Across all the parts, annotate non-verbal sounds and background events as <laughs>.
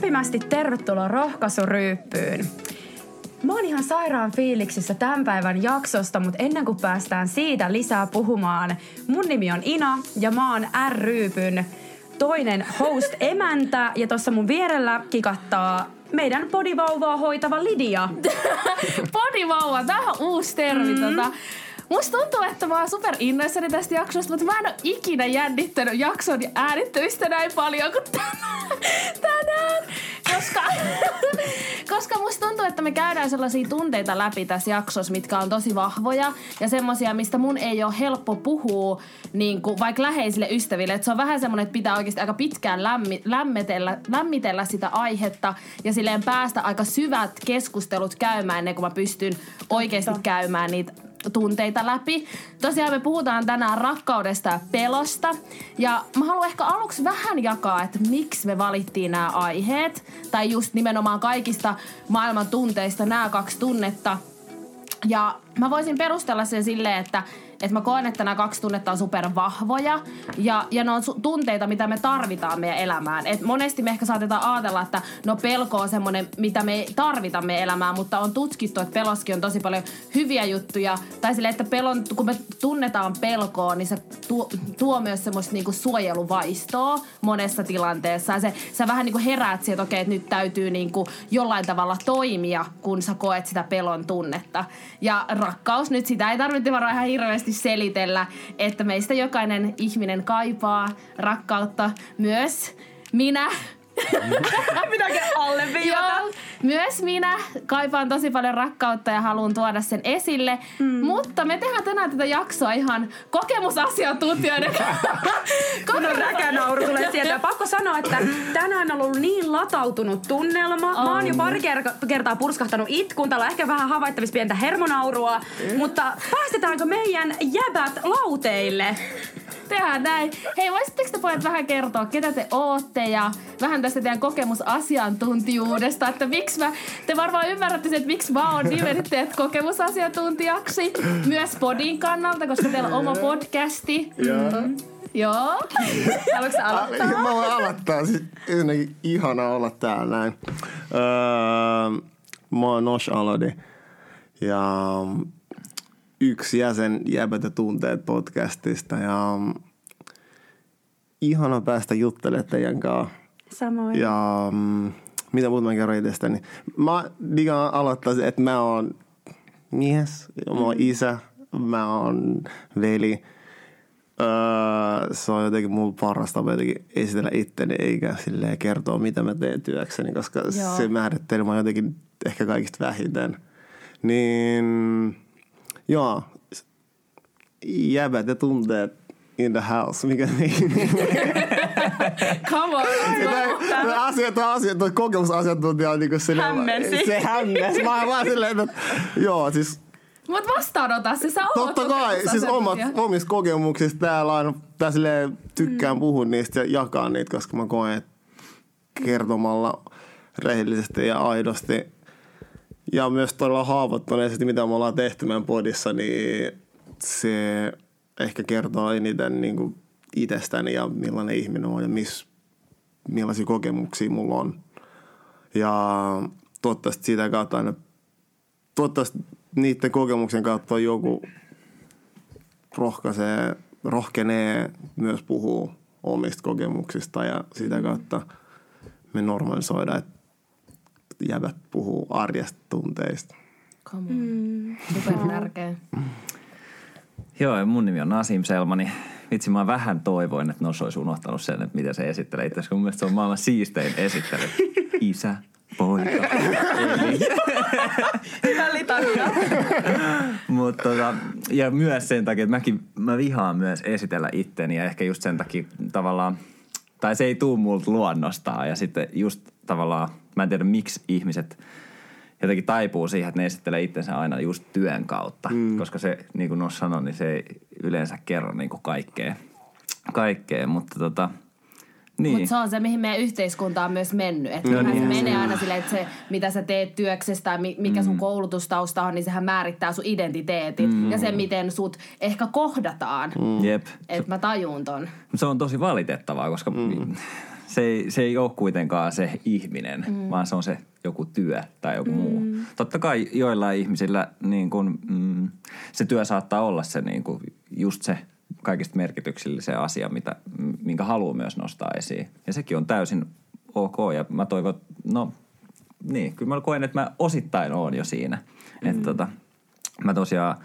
Lämpimästi tervetuloa rohkaisuryyppyyn. Mä oon ihan sairaan fiiliksissä tämän päivän jaksosta, mutta ennen kuin päästään siitä lisää puhumaan, mun nimi on Ina ja mä oon R-ryypyn toinen host-emäntä ja tuossa mun vierellä kikattaa meidän podivauvaa hoitava Lidia. <laughs> Podivauva, tää on uusi termi. Mm. Tota. Musta tuntuu, että mä oon super innoissani tästä jaksosta, mutta mä en ole ikinä jännittänyt jakson äänittämistä näin paljon kuin tänään. Koska, koska musta tuntuu, että me käydään sellaisia tunteita läpi tässä jaksossa, mitkä on tosi vahvoja ja semmosia, mistä mun ei ole helppo puhua niin kuin vaikka läheisille ystäville. Et se on vähän semmoinen, että pitää oikeasti aika pitkään lämmi, lämmitellä, lämmitellä sitä aihetta ja silleen päästä aika syvät keskustelut käymään ennen kuin mä pystyn oikeasti käymään niitä tunteita läpi. Tosiaan me puhutaan tänään rakkaudesta ja pelosta. Ja mä haluan ehkä aluksi vähän jakaa, että miksi me valittiin nämä aiheet. Tai just nimenomaan kaikista maailman tunteista nämä kaksi tunnetta. Ja mä voisin perustella sen silleen, että että mä koen, että nämä kaksi tunnetta on supervahvoja ja, ja ne on su- tunteita, mitä me tarvitaan meidän elämään. Et monesti me ehkä saatetaan ajatella, että no pelko on semmoinen, mitä me ei tarvita meidän elämään, mutta on tutkittu, että peloskin on tosi paljon hyviä juttuja. Tai sille, että pelon, kun me tunnetaan pelkoa, niin se tuo, tuo myös semmoista niinku suojeluvaistoa monessa tilanteessa. Ja se, sä vähän niinku heräät siihen, että okei, että nyt täytyy niinku jollain tavalla toimia, kun sä koet sitä pelon tunnetta. Ja rakkaus, nyt sitä ei tarvitse varmaan ihan hirveästi selitellä, että meistä jokainen ihminen kaipaa rakkautta. Myös minä <laughs> Minäkin alleviivata. Joo, myös minä kaipaan tosi paljon rakkautta ja haluan tuoda sen esille. Mm. Mutta me tehdään tänään tätä jaksoa ihan kokemusasiantuntijoiden <laughs> Kun on räkänauru tulee sieltä. Pakko sanoa, että tänään on ollut niin latautunut tunnelma. Mä oon jo pari kertaa purskahtanut itkuun. Täällä on ehkä vähän havaittavissa pientä hermonaurua. Mm. Mutta päästetäänkö meidän jäbät lauteille? Tehdään näin. Hei, voisitteko te pojat vähän kertoa, ketä te ootte ja vähän tästä teidän kokemusasiantuntijuudesta, että miksi mä, te varmaan ymmärrätte sen, että miksi mä oon nimennyt teidät kokemusasiantuntijaksi, myös podin kannalta, koska teillä on oma podcasti. Mm. Joo. Haluatko sä aloittaa? Mä voin aloittaa. Siis ihana olla täällä näin. Öö, mä oon Nosh Alodi. Ja yksi jäsen Jäbät ja tunteet podcastista. Ja ihana päästä juttelemaan teidän kanssa. Samoin. Ja mm, mitä muuta mä kerron itsestäni. Mä digaan aloittaa se, että mä oon mies, mä oon isä, mä oon veli. Öö, se on jotenkin mulla paras tapa jotenkin esitellä itteni eikä silleen kertoa, mitä mä teen työkseni, koska Joo. se määrittelee mä jotenkin ehkä kaikista vähiten. Niin ja tunteet in the house, mikä niin. <laughs> Come on. Tämä asiat on asiat, kokemusasiantuntija on niinku silleen, Hämmensi. Se hämmensi. Mä vaan silleen, että joo, siis Mut vastaanota se, sä oot totta kai, siis omat, omista kokemuksista täällä aina tää silleen tykkään mm. puhua niistä ja jakaa niitä, koska mä koen, että kertomalla rehellisesti ja aidosti ja myös todella haavoittuneesti, mitä me ollaan tehty meidän podissa, niin se ehkä kertoo eniten niin kuin itsestäni ja millainen ihminen on ja miss, millaisia kokemuksia mulla on. Ja toivottavasti siitä kautta aina, toivottavasti niiden kokemuksen kautta joku rohkaisee, rohkenee myös puhua omista kokemuksista ja sitä kautta me normalisoidaan, että jäbät puhuu arjesta tunteista. Come on. Mm. Super tärkeä. Joo, ja mun nimi on Nasim Selmani. Vitsi, mä vähän toivoin, että Nos olisi unohtanut sen, että miten se esittelee itse asiassa, kun mun mielestä se on maailman siistein esittely. Isä, poika, eli. Hyvä litania. Mutta tota, ja myös sen takia, että mäkin, mä vihaan myös esitellä itteni ja ehkä just sen takia tavallaan, tai se ei tuu multa luonnostaan. Ja sitten just tavallaan, mä en tiedä miksi ihmiset jotenkin taipuu siihen, että ne esittelee itsensä aina just työn kautta, mm. koska se, niin kuin Nos sanoi, niin se ei yleensä kerro niin kuin kaikkea, kaikkea, mutta tota, niin. Mutta se on se, mihin meidän yhteiskunta on myös mennyt. Että No no, se menee aina silleen, että se, mitä sä teet työksestä tai mi- mikä sun koulutustausta on, niin sehän määrittää sun identiteetin. Mm. Ja se, miten sut ehkä kohdataan. Mm. Jep. Että mä tajun ton. Se on tosi valitettavaa, koska mm. se ei, se ei ole kuitenkaan se ihminen, mm. vaan se on se joku työ tai joku mm. muu. Totta kai joillain ihmisillä niin kun, mm, se työ saattaa olla se niin kun, just se kaikista merkityksellinen asia, mitä, minkä haluaa myös nostaa esiin. Ja sekin on täysin ok ja mä toivon, no niin, kyllä mä koen, että mä osittain oon jo siinä. Mm. Että tota, mä tosiaan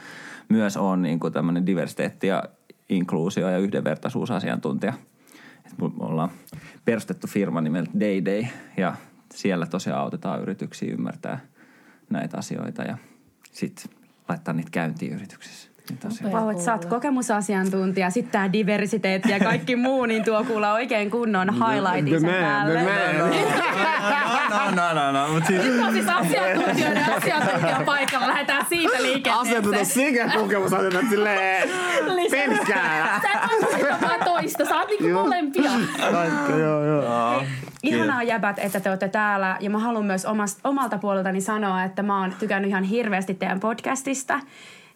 myös oon niin kuin tämmöinen diversiteetti ja inkluusio ja yhdenvertaisuusasiantuntija. Et me ollaan perustettu firma nimeltä Day Day ja siellä tosiaan autetaan yrityksiä ymmärtää näitä asioita ja sitten laittaa niitä käyntiin yrityksissä. Niin Vau, että sä oot kokemusasiantuntija, sitten tämä diversiteetti ja kaikki muu, niin tuo kuulla oikein kunnon highlightin sen päälle. No, no, no, no, mutta siis... Nyt on siis asiantuntijoiden <laughs> asiantuntija paikalla. Lähdetään siitä liikenteeseen. Asiantuntija sekä kokemusasiantuntija silleen pelkkää. Sä et vaan toista. Sä oot niinku molempia. Kaikki, joo, joo. Ihanaa jäbät, että te olette täällä ja mä haluan myös omasta, omalta puoleltani sanoa, että mä oon tykännyt ihan hirveästi teidän podcastista.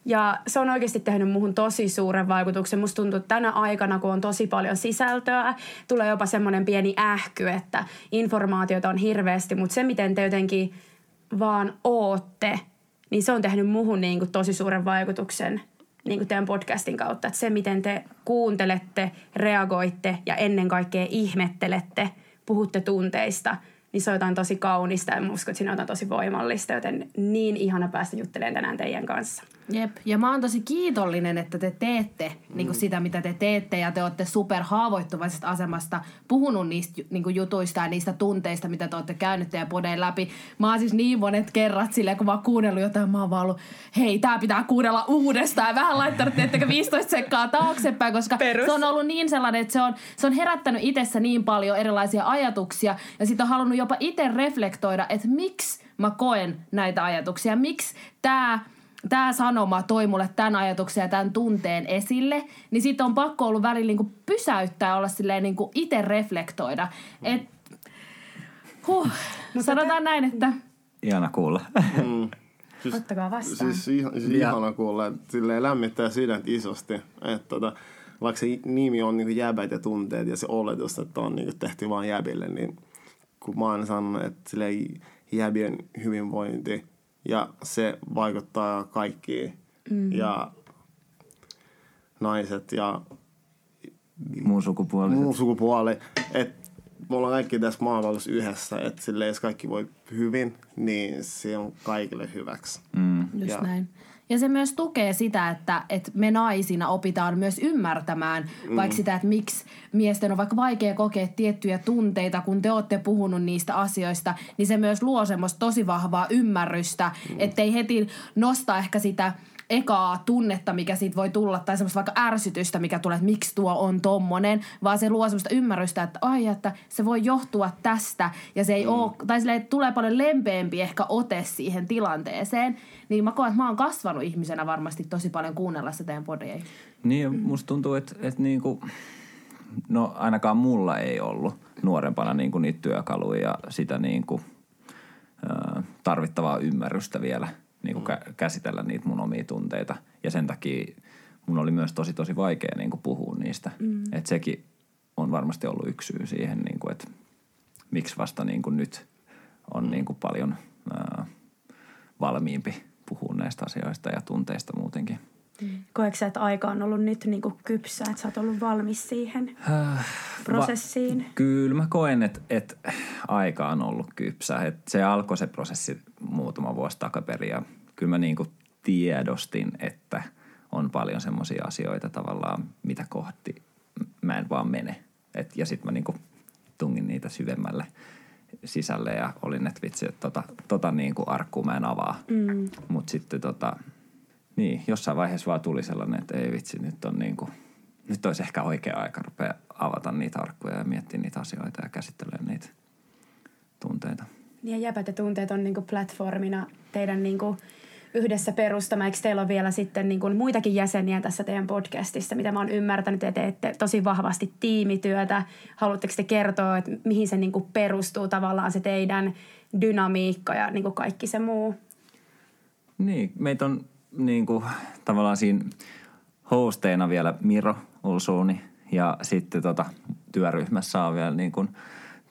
Ja se on oikeasti tehnyt muuhun tosi suuren vaikutuksen. Musta tuntuu, että tänä aikana, kun on tosi paljon sisältöä, tulee jopa semmoinen pieni ähky, että informaatiota on hirveästi, mutta se, miten te jotenkin vaan ootte, niin se on tehnyt muuhun niin kuin tosi suuren vaikutuksen niin kuin teidän podcastin kautta. Että se, miten te kuuntelette, reagoitte ja ennen kaikkea ihmettelette, puhutte tunteista, niin se on jotain tosi kaunista ja uskon, että siinä on jotain tosi voimallista, joten niin ihana päästä juttelemaan tänään teidän kanssa. Jep, ja mä oon tosi kiitollinen, että te teette mm. niin sitä, mitä te teette, ja te olette super haavoittuvaisesta asemasta puhunut niistä niin kuin jutuista ja niistä tunteista, mitä te olette käynyt ja podeen läpi. Mä oon siis niin monet kerrat silleen, kun mä oon kuunnellut jotain, mä oon vaan ollut, hei, tää pitää kuunnella uudestaan, ja vähän laittanut teettekö 15 sekkaa taaksepäin, koska Perus. se on ollut niin sellainen, että se on, se on herättänyt itsessä niin paljon erilaisia ajatuksia, ja sitten on halunnut jopa itse reflektoida, että miksi mä koen näitä ajatuksia, miksi tämä tämä sanoma toi mulle tämän ajatuksen ja tämän tunteen esille, niin sitten on pakko ollut välillä niinku pysäyttää ja olla silleen niinku itse reflektoida. Et, huh, no sanotaan näin, että... Ihana kuulla. Mm. Siis, <laughs> Ottakaa vastaan. Siis, ihan, siis ihana kuulla, että silleen lämmittää sydäntä isosti. Että tota, vaikka se nimi on niinku jäbät ja tunteet ja se oletus, että on niinku tehty vain jäbille, niin kun mä oon sanonut, että silleen jäbien hyvinvointi – ja se vaikuttaa kaikkiin. Mm. Ja naiset ja muun sukupuoli. Muun sukupuoli. Että me ollaan kaikki tässä maailmassa yhdessä, että sille jos kaikki voi hyvin, niin se on kaikille hyväksi. Mm. Just ja, näin. Ja se myös tukee sitä, että, että me naisina opitaan myös ymmärtämään mm. vaikka sitä, että miksi miesten on vaikka vaikea kokea tiettyjä tunteita, kun te olette puhunut niistä asioista, niin se myös luo semmoista tosi vahvaa ymmärrystä, mm. ettei heti nosta ehkä sitä ekaa tunnetta, mikä siitä voi tulla, tai semmoista vaikka ärsytystä, mikä tulee, että miksi tuo on tommonen, vaan se luo semmoista ymmärrystä, että ai, että se voi johtua tästä, ja se ei mm. ole, tai sille tulee paljon lempeämpi ehkä ote siihen tilanteeseen, niin mä koen, että mä oon kasvanut ihmisenä varmasti tosi paljon kuunnella sitä teidän podeja. Niin, musta tuntuu, että, että niinku, no ainakaan mulla ei ollut nuorempana niinku niitä työkaluja ja sitä niinku, tarvittavaa ymmärrystä vielä – niin kuin kä- käsitellä niitä mun omia tunteita. Ja sen takia mun oli myös tosi tosi vaikea niin kuin puhua niistä. Mm. Että sekin on varmasti ollut yksi syy siihen, niin kuin, että miksi vasta niin kuin nyt on niin kuin paljon ää, valmiimpi puhua näistä asioista ja tunteista muutenkin. Mm. Koetko että aika on ollut nyt niin kuin kypsä, että sä oot ollut valmis siihen äh, prosessiin? Va- kyllä mä koen, että, että aika on ollut kypsä. Että se alkoi se prosessi muutama vuosi takaperin ja kyllä mä niin kuin tiedostin, että on paljon semmoisia asioita tavallaan, mitä kohti mä en vaan mene. Et, ja sitten mä niin kuin tungin niitä syvemmälle sisälle ja olin, että vitsi, että tota, tota niin kuin arkkuun mä en avaa. Mm. Mutta sitten tota, niin, jossain vaiheessa vaan tuli sellainen, että ei vitsi, nyt on niin kuin, nyt olisi ehkä oikea aika rupea avata niitä arkkuja ja miettiä niitä asioita ja käsittelemään niitä tunteita. Niin ja jäpät ja tunteet on niinku platformina teidän niinku yhdessä perustama. Eikö teillä ole vielä sitten niinku muitakin jäseniä tässä teidän podcastissa, mitä mä oon ymmärtänyt, että teette tosi vahvasti tiimityötä. Haluatteko te kertoa, että mihin se niinku perustuu tavallaan se teidän dynamiikka ja niinku kaikki se muu? Niin, meitä on niinku, tavallaan siinä hosteina vielä Miro Ulsuuni ja sitten tota, työryhmässä on vielä niin kuin –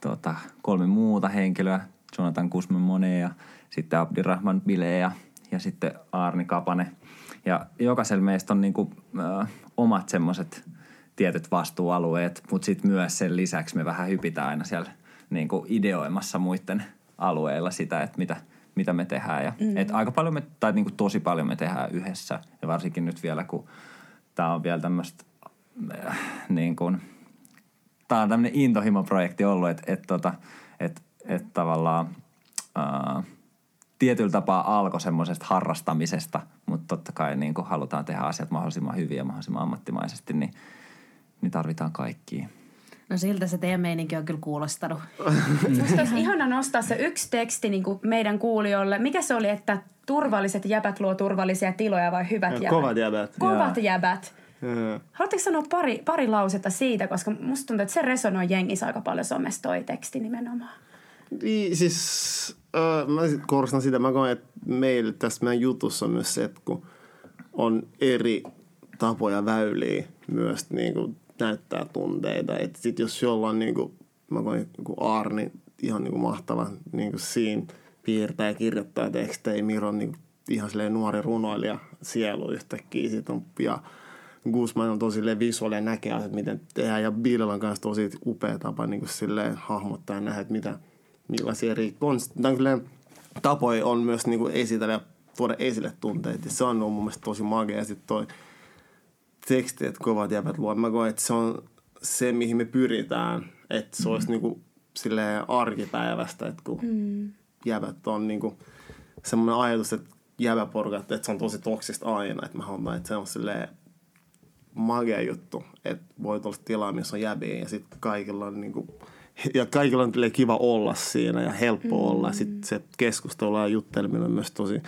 tota, kolme muuta henkilöä, Jonathan Kusman Mone ja sitten Abdirahman Bile ja, ja sitten Arni Kapane. Ja jokaisella meistä on niinku, ö, omat semmoiset tietyt vastuualueet, mutta sitten myös sen lisäksi me vähän hypitään aina siellä niinku ideoimassa muiden alueilla sitä, että mitä, mitä me tehdään. Ja, mm. et aika paljon me, tai niinku tosi paljon me tehdään yhdessä ja varsinkin nyt vielä, kun tämä on vielä tämmöistä äh, niin kuin, tämä on tämmöinen intohimoprojekti ollut, että et, tota, et, et tavallaan ää, tietyllä tapaa alkoi semmoisesta harrastamisesta, mutta totta kai niin kuin halutaan tehdä asiat mahdollisimman hyvin ja mahdollisimman ammattimaisesti, niin, niin tarvitaan kaikkia. No siltä se teidän meininki on kyllä kuulostanut. <laughs> Musta olisi ihana nostaa se yksi teksti niin kuin meidän kuulijoille. Mikä se oli, että turvalliset jäbät luo turvallisia tiloja vai hyvät jäbät? Kovat jäbät. Kovat jäbät. Joo. Haluatteko sanoa pari, pari lausetta siitä, koska musta tuntuu, että se resonoi jengissä aika paljon somessa toi teksti nimenomaan. Niin, siis öö, mä sit korostan sitä, mä koen, että meillä tässä meidän jutussa on myös se, että kun on eri tapoja väyliä myös niin kuin näyttää tunteita. Että sit jos jollain niin kuin, mä koen joku Arni, ihan niin kuin mahtava niin kuin siinä piirtää ja kirjoittaa tekstejä. Miro on niin kuin, ihan silleen nuori runoilija sielu yhtäkkiä. Sit on, ja Guzman on tosi visuaalinen näkee asiat, miten tehdään. Ja Billellä on kanssa tosi upea tapa niin kuin silleen hahmottaa ja nähdä, että mitä, millaisia eri konst- tapoja on myös niin kuin esitellä ja tuoda esille tunteita. Se on ollut mun mielestä tosi magea. Ja sitten toi teksti, että kovat jäbät luo. Mä koen, että se on se, mihin me pyritään. Että se olisi niinku silleen arkipäivästä, että kun mm. jäbät on niinku semmoinen ajatus, että jäbäporukat, että se on tosi toksista aina. Että mä haluan, että se on silleen magea juttu, että voi olla tilaa, missä on jäbiä ja sitten kaikilla on niinku, ja kaikilla on kiva olla siinä ja helppo mm. olla. Sitten se keskustelu ja jutteleminen on myös tosi,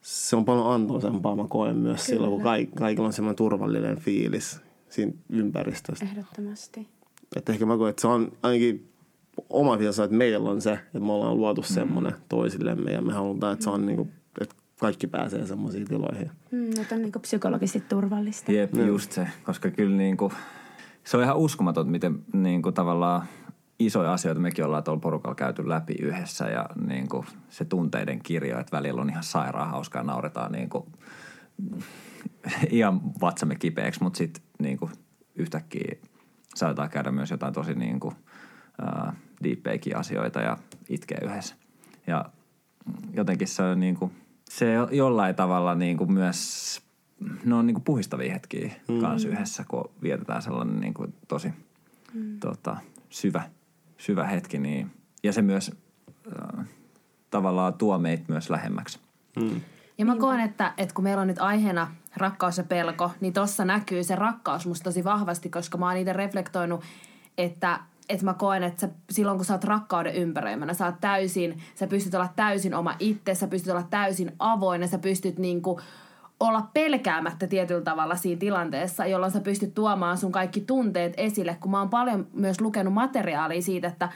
se on paljon antoisempaa, mä koen myös Kyllä. silloin, kun kaik, kaikilla on semmoinen turvallinen fiilis siinä ympäristössä. Ehdottomasti. Että ehkä mä koen, että se on ainakin oma viesa, että meillä on se, että me ollaan luotu semmoinen toisillemme ja me halutaan, että se on niinku, että kaikki pääsee semmoisiin tiloihin. Mm, että on niin psykologisesti turvallista. Jep, just se, koska kyllä niinku, se on ihan uskomaton, miten niinku tavallaan isoja asioita mekin ollaan tuolla porukalla käyty läpi yhdessä ja niinku se tunteiden kirjo, että välillä on ihan sairaan hauskaa, nauretaan niinku, <laughs> ihan vatsamme kipeäksi, mutta sitten niinku yhtäkkiä saatetaan käydä myös jotain tosi niinku, uh, deepeikin asioita ja itkeä yhdessä. Ja jotenkin se on niinku, se jollain tavalla niinku myös, ne on niinku puhistavia hetkiä mm. kanssa yhdessä, kun vietetään sellainen niinku tosi mm. tota, syvä, syvä hetki. Niin, ja se myös äh, tavallaan tuo meitä myös lähemmäksi. Mm. Ja mä koen, että, että kun meillä on nyt aiheena rakkaus ja pelko, niin tossa näkyy se rakkaus musta tosi vahvasti, koska mä oon niitä reflektoinut, että että mä koen, että sä, silloin kun sä oot rakkauden ympäröimänä, sä oot täysin, sä pystyt olla täysin oma itse, sä pystyt olla täysin avoin ja sä pystyt niinku olla pelkäämättä tietyllä tavalla siinä tilanteessa, jolloin sä pystyt tuomaan sun kaikki tunteet esille, kun mä oon paljon myös lukenut materiaalia siitä, että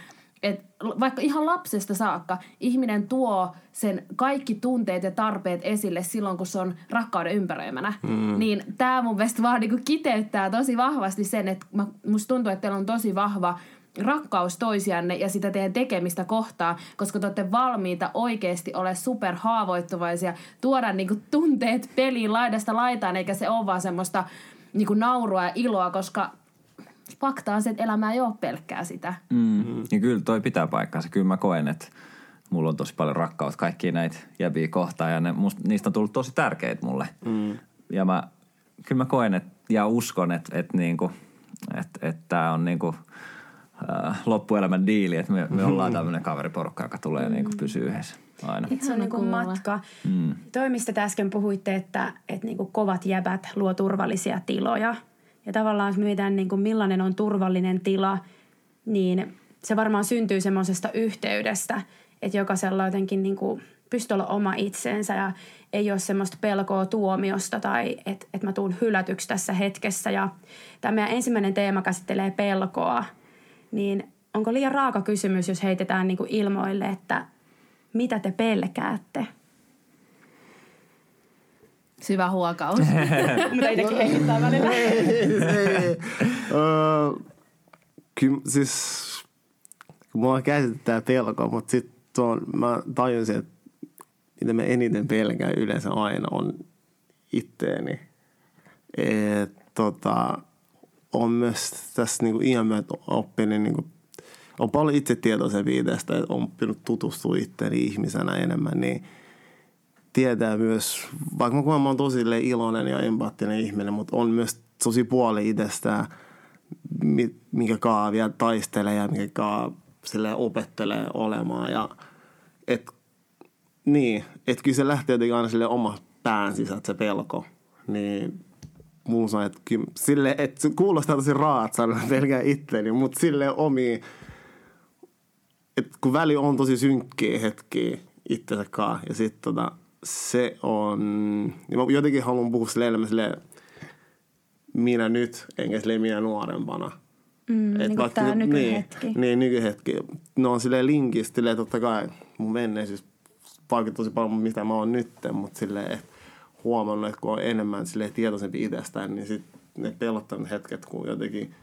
et vaikka ihan lapsesta saakka ihminen tuo sen kaikki tunteet ja tarpeet esille silloin, kun se on rakkauden ympäröimänä. Mm. Niin tämä mun mielestä vaan niinku kiteyttää tosi vahvasti sen, että musta tuntuu, että teillä on tosi vahva rakkaus toisianne ja sitä teidän tekemistä kohtaa, koska te olette valmiita oikeasti ole super haavoittuvaisia, tuoda niinku tunteet peliin laidasta laitaan, eikä se ole vaan semmoista niinku naurua ja iloa, koska fakta on se, että elämä ei ole pelkkää sitä. Mm. Ja kyllä toi pitää paikkaansa. Kyllä mä koen, että mulla on tosi paljon rakkautta kaikkia näitä jäbiä kohtaan ja ne, musta, niistä on tullut tosi tärkeitä mulle. Mm. Ja mä, kyllä mä koen et, ja uskon, että et niinku, et, et tää on niinku, äh, loppuelämän diili, että me, me ollaan tämmöinen kaveriporukka, joka tulee mm. niinku pysyä yhdessä aina. Se on niin kuin matka. Mm. Toi, mistä te äsken puhuitte, että, että niin kuin kovat jäbät luo turvallisia tiloja. Ja tavallaan jos mietitään, niin kuin millainen on turvallinen tila, niin se varmaan syntyy semmoisesta yhteydestä, että jokaisella jotenkin niin kuin pystyy olla oma itsensä ja ei ole semmoista pelkoa tuomiosta tai että et mä tuun hylätyksi tässä hetkessä. Ja tämä meidän ensimmäinen teema käsittelee pelkoa, niin onko liian raaka kysymys, jos heitetään niin kuin ilmoille, että mitä te pelkäätte? Syvä huokaus. <laughs> Mutta itsekin heittää välillä. <laughs> Kyllä siis mulla käsittää pelko, mutta sitten mä tajusin, että mitä mä eniten pelkään yleensä aina on itteeni. Et, tota, on myös tässä niinku iän myötä oppinut, niinku, on paljon itsetietoisempi itsestä, että on oppinut tutustua itteeni ihmisenä enemmän, niin tietää myös, vaikka mä, mä oon tosi iloinen ja empaattinen ihminen, mutta on myös tosi puoli itsestään, minkä kaa vielä taistelee ja minkä kaa sille opettelee olemaan. Ja, et, niin, että kyllä se lähtee jotenkin aina sille oma pään sisältä se pelko. Niin mulla sanoo, että, kyllä, sille, että se kuulostaa tosi raat sanoa pelkää itteeni, mutta sille omi, että kun väli on tosi synkkiä hetkiä itsensä kaa, ja sitten tota, se on, niin mä jotenkin haluan puhua sille enemmän sille minä nyt, enkä sille minä nuorempana. Mm, Et niin vaikka, tämä nykyhetki. Niin, niin, nykyhetki. No on silleen linkistä, silleen totta kai mun menneisyys vaikuttaa tosi paljon, mitä mä oon nyt, mutta silleen, että huomannut, että kun on enemmän silleen tietoisempi itsestään, niin sit ne pelottavat hetket, kun jotenkin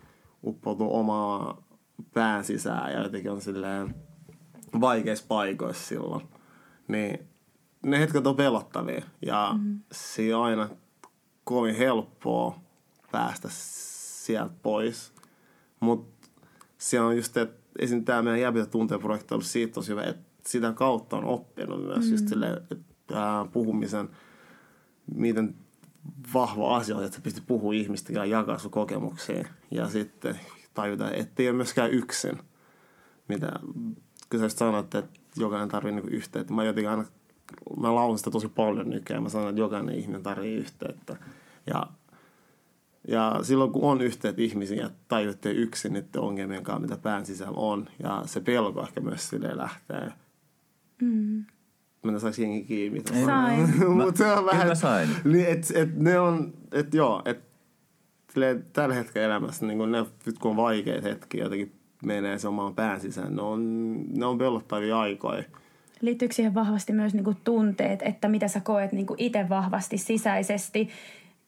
uppoutuu omaa pään sisään ja jotenkin on silleen vaikeissa paikoissa silloin. Niin ne hetket on pelottavia ja mm. se on aina kovin helppoa päästä sieltä pois. Mutta se on just, että esim. tämä meidän Jäbitä tunteprojekti on ollut siitä tosi hyvä, että sitä kautta on oppinut myös mm. just silleen, että puhumisen, miten vahva asia, että sä pystyt puhumaan ihmistä ja jakaa sun kokemuksia. Ja sitten tajuta, että ei ole myöskään yksin. Mitä, kun sä sanoit, että jokainen tarvitsee niinku yhteyttä. Mä jotenkin aina, mä laulan sitä tosi paljon nykyään. Mä sanon, että jokainen ihminen tarvitsee yhteyttä. Ja ja silloin kun on yhteyt ihmisiin ja tajutte yksin niiden ongelmien kanssa, mitä pään sisällä on, ja se pelko ehkä myös sille lähtee. Mm. Mä en saisi jengi kiinni. Sain. Mutta se on vähän... Mä sain. Niin, et, et ne on, et joo, et tällä hetkellä elämässä, niin kun ne, nyt kun on vaikeita hetkiä, jotenkin menee se omaan pään sisään, ne on, ne on pelottavia aikoja. Liittyykö siihen vahvasti myös niin tunteet, että mitä sä koet niin itse vahvasti sisäisesti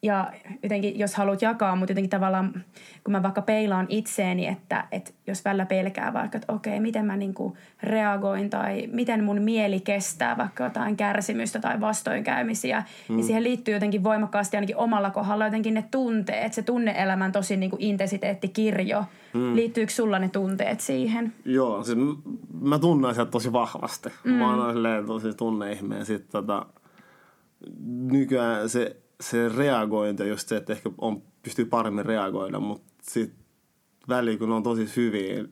ja jotenkin, jos haluat jakaa, mutta jotenkin tavallaan, kun mä vaikka peilaan itseeni, että, että jos välillä pelkää vaikka, että okei, miten mä niinku reagoin tai miten mun mieli kestää vaikka jotain kärsimystä tai vastoinkäymisiä, mm. niin siihen liittyy jotenkin voimakkaasti ainakin omalla kohdalla jotenkin ne tunteet, se tunneelämän tosi niinku intensiteettikirjo. Mm. Liittyykö sulla ne tunteet siihen? Joo, siis mä tunnen sieltä tosi vahvasti. Mm. Mä oon tosi tunneihme ja sitten tota, nykyään se se reagointi just se, että ehkä on, pystyy paremmin reagoida, mutta sitten väliin, kun on tosi hyviä,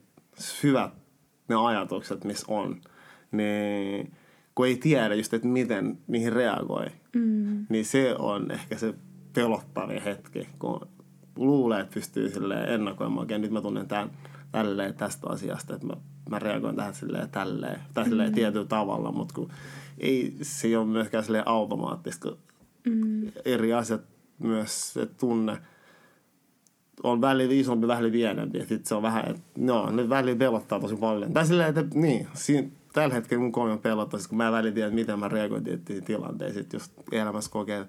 hyvät ne ajatukset, missä on, niin kun ei tiedä just, että miten niihin reagoi, mm. niin se on ehkä se pelottavin hetki, kun luulee, että pystyy sille ennakoimaan, että nyt mä tunnen tämän, tälleen tästä asiasta, että mä, mä reagoin tähän silleen tälleen, tai silleen mm. tietyllä tavalla, mutta kun ei se ei ole myöskään silleen automaattista, kun mm. eri asiat myös se tunne on välillä isompi, välillä pienempi. Ja sit se on vähän, että no, ne välillä pelottaa tosi paljon. Tai silleen, että niin, siinä, tällä hetkellä mun kovin pelottaa, kun mä välillä tiedän, miten mä reagoin tiettyihin tilanteisiin, jos elämässä kokee,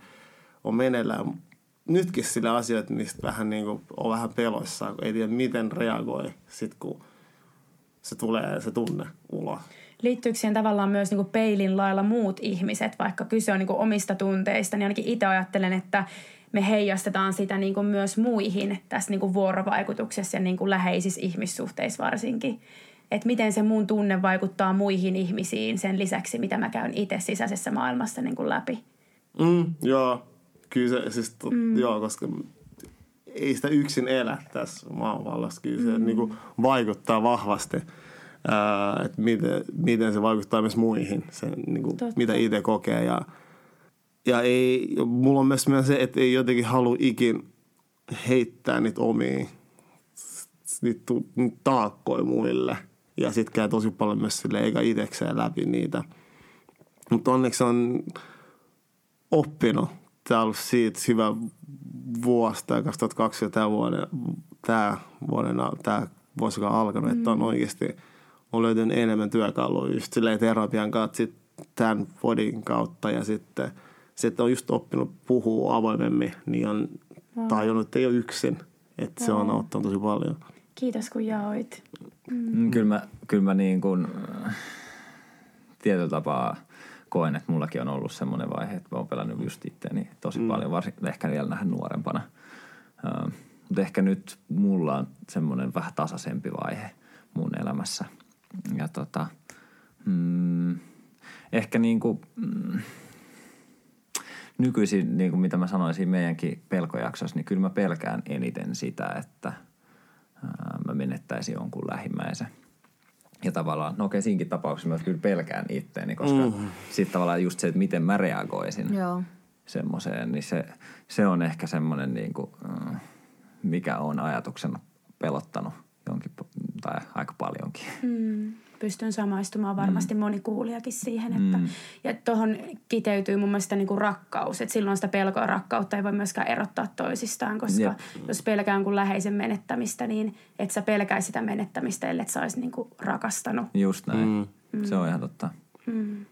on meneillään. Nytkin sillä asioita, mistä vähän niin kuin, on vähän peloissaan, kun ei tiedä, miten reagoi sit, kun se tulee se tunne ulos liittyykö siihen tavallaan myös niin kuin peilin lailla muut ihmiset, vaikka kyse on niin kuin omista tunteista, niin ainakin itse ajattelen, että me heijastetaan sitä niin kuin myös muihin tässä niin kuin vuorovaikutuksessa ja niin kuin läheisissä ihmissuhteissa varsinkin. Että miten se mun tunne vaikuttaa muihin ihmisiin sen lisäksi, mitä mä käyn itse sisäisessä maailmassa niin kuin läpi. Mm, joo, kyllä se, siis to, mm. joo, koska ei sitä yksin elä tässä maanvallassa. Kyllä se mm. niin kuin vaikuttaa vahvasti että miten, miten se vaikuttaa myös muihin, se, niin kuin, mitä itse kokee. Ja, ja ei, mulla on myös se, että ei jotenkin halua ikin heittää niitä omia niitä, niitä taakkoja muille. Ja sit käy tosi paljon myös sille eikä itsekseen läpi niitä. Mutta onneksi on oppinut. Tämä on ollut siitä hyvä vuosi, tämä 2020 tämä vuoden, tämä vuoden, tämä vuosi, joka on alkanut, mm. että on oikeasti – on löytynyt enemmän työkaluja just silleen terapian kautta, sit tämän podin kautta ja sitten, sitten on just oppinut puhua avoimemmin, niin on tajunnut, että ei ole yksin. Että se on auttanut tosi paljon. Kiitos kun jaoit. Mm. Kyllä mä, kyllä mä niin kuin, äh, tietyllä tapaa koen, että mullakin on ollut semmoinen vaihe, että mä oon pelannut just itteeni tosi mm. paljon, varsinkin ehkä vielä nähdä nuorempana. Uh, mutta ehkä nyt mulla on semmoinen vähän tasaisempi vaihe mun elämässä. Ja tota, mm, ehkä niin kuin, mm, nykyisin, niin kuin mitä mä sanoisin meidänkin pelkojaksossa, niin kyllä mä pelkään eniten sitä, että ää, mä menettäisin jonkun lähimmäisen. Ja tavallaan, no okei, siinkin tapauksessa mä kyllä pelkään itteeni, koska mm. sitten tavallaan just se, että miten mä reagoisin Joo. semmoiseen, niin se, se on ehkä semmoinen, niin kuin, mikä on ajatuksena pelottanut jonkin, tai aika paljonkin. Mm, pystyn samaistumaan varmasti mm. moni kuulijakin siihen. Että, mm. Ja tuohon kiteytyy mun mielestä niinku rakkaus. Että silloin sitä pelkoa rakkautta ei voi myöskään erottaa toisistaan, koska Jep. jos pelkää jonkun läheisen menettämistä, niin et sä pelkäisi sitä menettämistä, ellei sä olisi niinku rakastanut. Just näin. Mm. Se on ihan totta. Mm.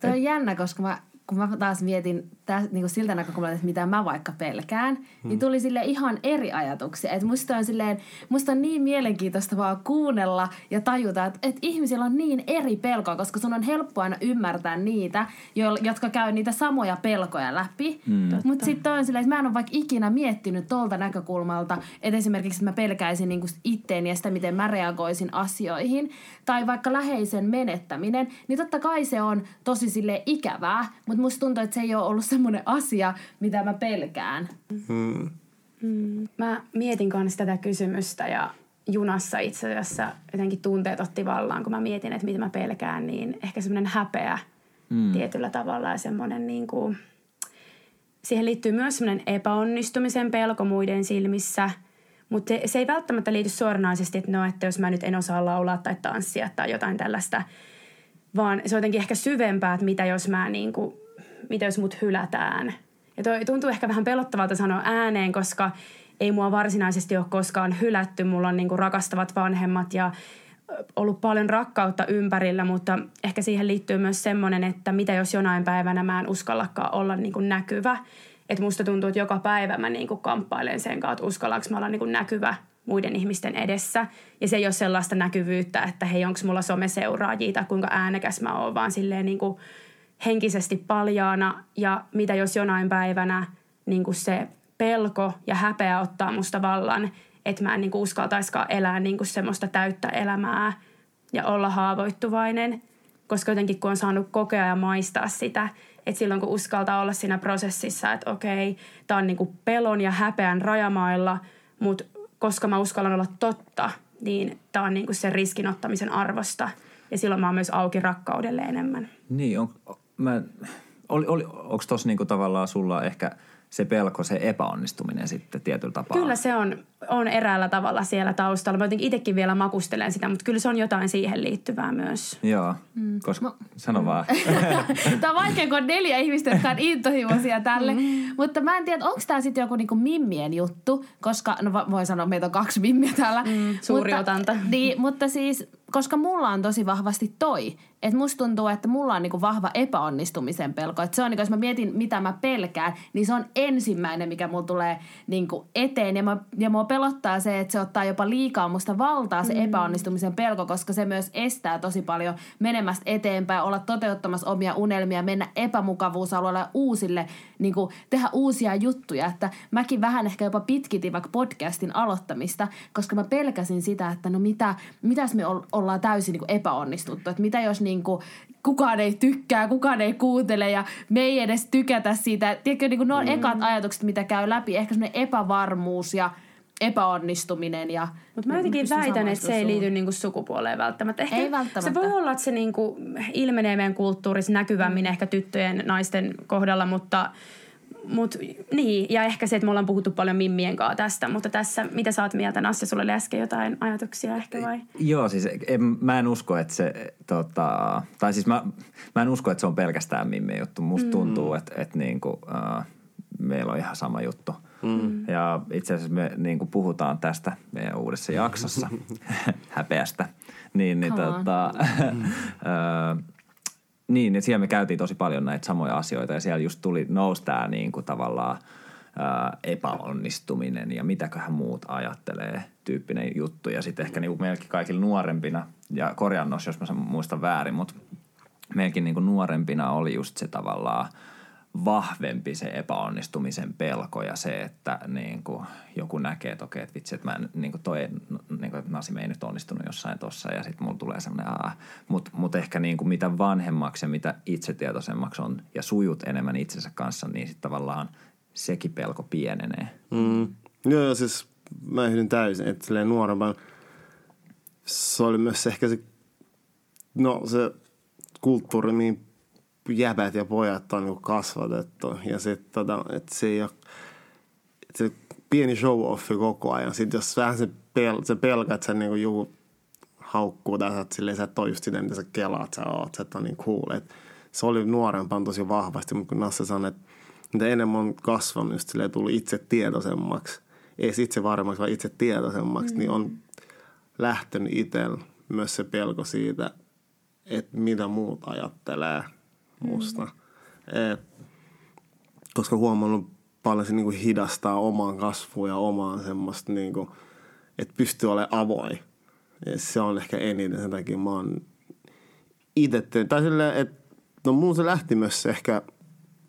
Toi on jännä, koska mä kun mä taas mietin täs, niin kuin siltä näkökulmalta, että mitä mä vaikka pelkään, hmm. niin tuli sille ihan eri ajatuksia. Että musta on, silleen, musta on niin mielenkiintoista vaan kuunnella ja tajuta, että, että ihmisillä on niin eri pelkoa, koska sun on helppo aina ymmärtää niitä, jo, jotka käy niitä samoja pelkoja läpi. Hmm. Mutta sitten on silleen, että mä en ole vaikka ikinä miettinyt tolta näkökulmalta, että esimerkiksi että mä pelkäisin niin kuin itteeni ja sitä, miten mä reagoisin asioihin. Tai vaikka läheisen menettäminen, niin totta kai se on tosi sille ikävää, mutta musta tuntuu, että se ei ole ollut semmoinen asia, mitä mä pelkään. Hmm. Hmm. Mä mietin kanssa tätä kysymystä ja junassa itse asiassa jotenkin tunteet otti vallaan, kun mä mietin, että mitä mä pelkään, niin ehkä semmoinen häpeä hmm. tietyllä tavalla ja semmoinen niin kuin, siihen liittyy myös semmoinen epäonnistumisen pelko muiden silmissä, mutta se ei välttämättä liity suoranaisesti, että no, että jos mä nyt en osaa laulaa tai tanssia tai jotain tällaista, vaan se on jotenkin ehkä syvempää, että mitä jos mä niin kuin mitä jos mut hylätään. Ja toi tuntuu ehkä vähän pelottavalta sanoa ääneen, koska ei mua varsinaisesti ole koskaan hylätty. Mulla on niinku rakastavat vanhemmat ja ollut paljon rakkautta ympärillä, mutta ehkä siihen liittyy myös semmoinen, että mitä jos jonain päivänä mä en uskallakaan olla niinku näkyvä. Että musta tuntuu, että joka päivä mä niinku kamppailen sen että uskallanko mä olla niinku näkyvä muiden ihmisten edessä. Ja se ei ole sellaista näkyvyyttä, että hei, onko mulla someseuraajia tai kuinka äänekäs mä oon, vaan silleen niinku henkisesti paljaana ja mitä jos jonain päivänä niin kuin se pelko ja häpeä ottaa musta vallan, että mä en niin kuin uskaltaiskaan elää niin kuin semmoista täyttä elämää ja olla haavoittuvainen, koska jotenkin kun on saanut kokea ja maistaa sitä, että silloin kun uskaltaa olla siinä prosessissa, että okei, tämä on niin kuin pelon ja häpeän rajamailla, mutta koska mä uskallan olla totta, niin tämä on niin kuin sen riskinottamisen arvosta. Ja silloin mä oon myös auki rakkaudelle enemmän. Niin, on, mä, oli, oli, onko tuossa niinku tavallaan sulla ehkä se pelko, se epäonnistuminen sitten tietyllä tapaa? Kyllä se on, on eräällä tavalla siellä taustalla. Mä jotenkin itsekin vielä makustelen sitä, mutta kyllä se on jotain siihen liittyvää myös. Joo, mm. koska Mä... sano vaan. <laughs> tämä on vaikea, kun on neljä ihmistä, jotka on intohimoisia tälle. Mm. Mutta mä en tiedä, onko tämä sitten joku niinku mimmien juttu, koska, no voin sanoa, meitä on kaksi mimmiä täällä. Mm, suuri mutta, otanta. Niin, mutta siis, koska mulla on tosi vahvasti toi, että musta tuntuu, että mulla on niinku vahva epäonnistumisen pelko. Että se on, niinku, jos mä mietin, mitä mä pelkään, niin se on ensimmäinen, mikä mulla tulee niinku eteen. Ja, mä, ja mua pelottaa se, että se ottaa jopa liikaa musta valtaa se mm. epäonnistumisen pelko, koska se myös estää tosi paljon menemästä eteenpäin, olla toteuttamassa omia unelmia, mennä epämukavuusalueelle uusille, niinku, tehdä uusia juttuja. Että mäkin vähän ehkä jopa pitkitin vaikka podcastin aloittamista, koska mä pelkäsin sitä, että no mitä, mitäs me ollaan täysin niinku epäonnistuttu. Että mitä jos niinku, kukaan ei tykkää, kukaan ei kuuntele ja me ei edes tykätä siitä. Tiedätkö, niinku, ne on mm. ekat ajatukset, mitä käy läpi. Ehkä semmoinen epävarmuus ja epäonnistuminen. Ja Mutta mä jotenkin väitän, että se ei liity niinku sukupuoleen välttämättä. Ehkä ei välttämättä. Se voi olla, että se niinku ilmenee meidän kulttuurissa näkyvämmin mm. ehkä tyttöjen, naisten kohdalla, mutta Mut, niin, ja ehkä se, että me ollaan puhuttu paljon Mimmien kanssa tästä, mutta tässä, mitä sä oot mieltä, Nassi, sulla oli äsken jotain ajatuksia ehkä vai? Joo, siis en, mä en usko, että se, tota, tai siis mä, mä en usko, että se on pelkästään Mimmien juttu. Musta mm. tuntuu, että, että niinku, uh, meillä on ihan sama juttu. Mm. Ja itse asiassa me niin kuin puhutaan tästä meidän uudessa jaksossa <laughs> häpeästä. Niin, niin, tota, mm. <laughs> niin, niin siellä me käytiin tosi paljon näitä samoja asioita ja siellä just tuli, nousi tämä niin kuin tavallaan ää, epäonnistuminen ja mitäköhän muut ajattelee tyyppinen juttu. Ja sitten ehkä niinku meilläkin kaikilla nuorempina, ja korjannos, jos mä muistan väärin, mutta meilläkin niinku nuorempina oli just se tavallaan vahvempi se epäonnistumisen pelko ja se, että niin kuin joku näkee, että okei, että vitsi, että mä en, niin kuin toi, niin kuin, että Nasime ei nyt onnistunut jossain tossa ja sitten mulla tulee semmoinen aah. Mutta mut ehkä niin kuin mitä vanhemmaksi ja mitä itsetietoisemmaksi on ja sujut enemmän itsensä kanssa, niin sitten tavallaan sekin pelko pienenee. Mm. Joo, joo, siis mä yhdyn täysin, että silleen nuorempan se oli myös ehkä se, no se kulttuuri, mihin jäbät ja pojat on niinku kasvatettu. Ja sitten tota, että se ei ole, se pieni show offi koko ajan. Sitten jos vähän se, pel, se pelkät, sä niinku joku haukkuu tai sä, silleen, sä et ole just sitä, mitä sä kelaat, sä oot, sä et ole niin cool. Et se oli nuorempaan tosi vahvasti, mutta kun Nasse sanoi, että mitä enemmän on kasvanut, just silleen tullut itse tietoisemmaksi, ei itse varmaksi, vaan itse tietoisemmaksi, mm. niin on lähtenyt itsellä myös se pelko siitä, että mitä muut ajattelee musta. Mm. Et, koska huomannut paljon se niinku hidastaa omaan kasvuun ja omaan semmoista, niinku, että pystyy olemaan avoin. Ja se on ehkä eniten sen takia mä oon itse tehnyt. Tai silleen, että no mun se lähti myös se ehkä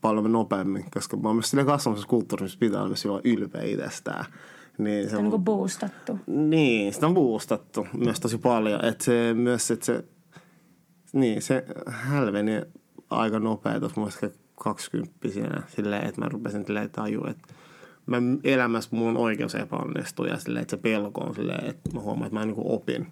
paljon nopeammin, koska mä oon myös silleen kasvamassa kulttuurissa, missä pitää olla myös ylpeä itsestään. Niin se on niinku boostattu. niin, sitä on boostattu myös tosi paljon. Että se myös, että se, niin, se hälveni aika nopea tuossa mun mielestä 20 silleen, että mä rupesin silleen tajua, että mä elämässä mun on oikeus epäonnistua ja silleen, että se pelko on silleen, että mä huomaan, että mä niinku opin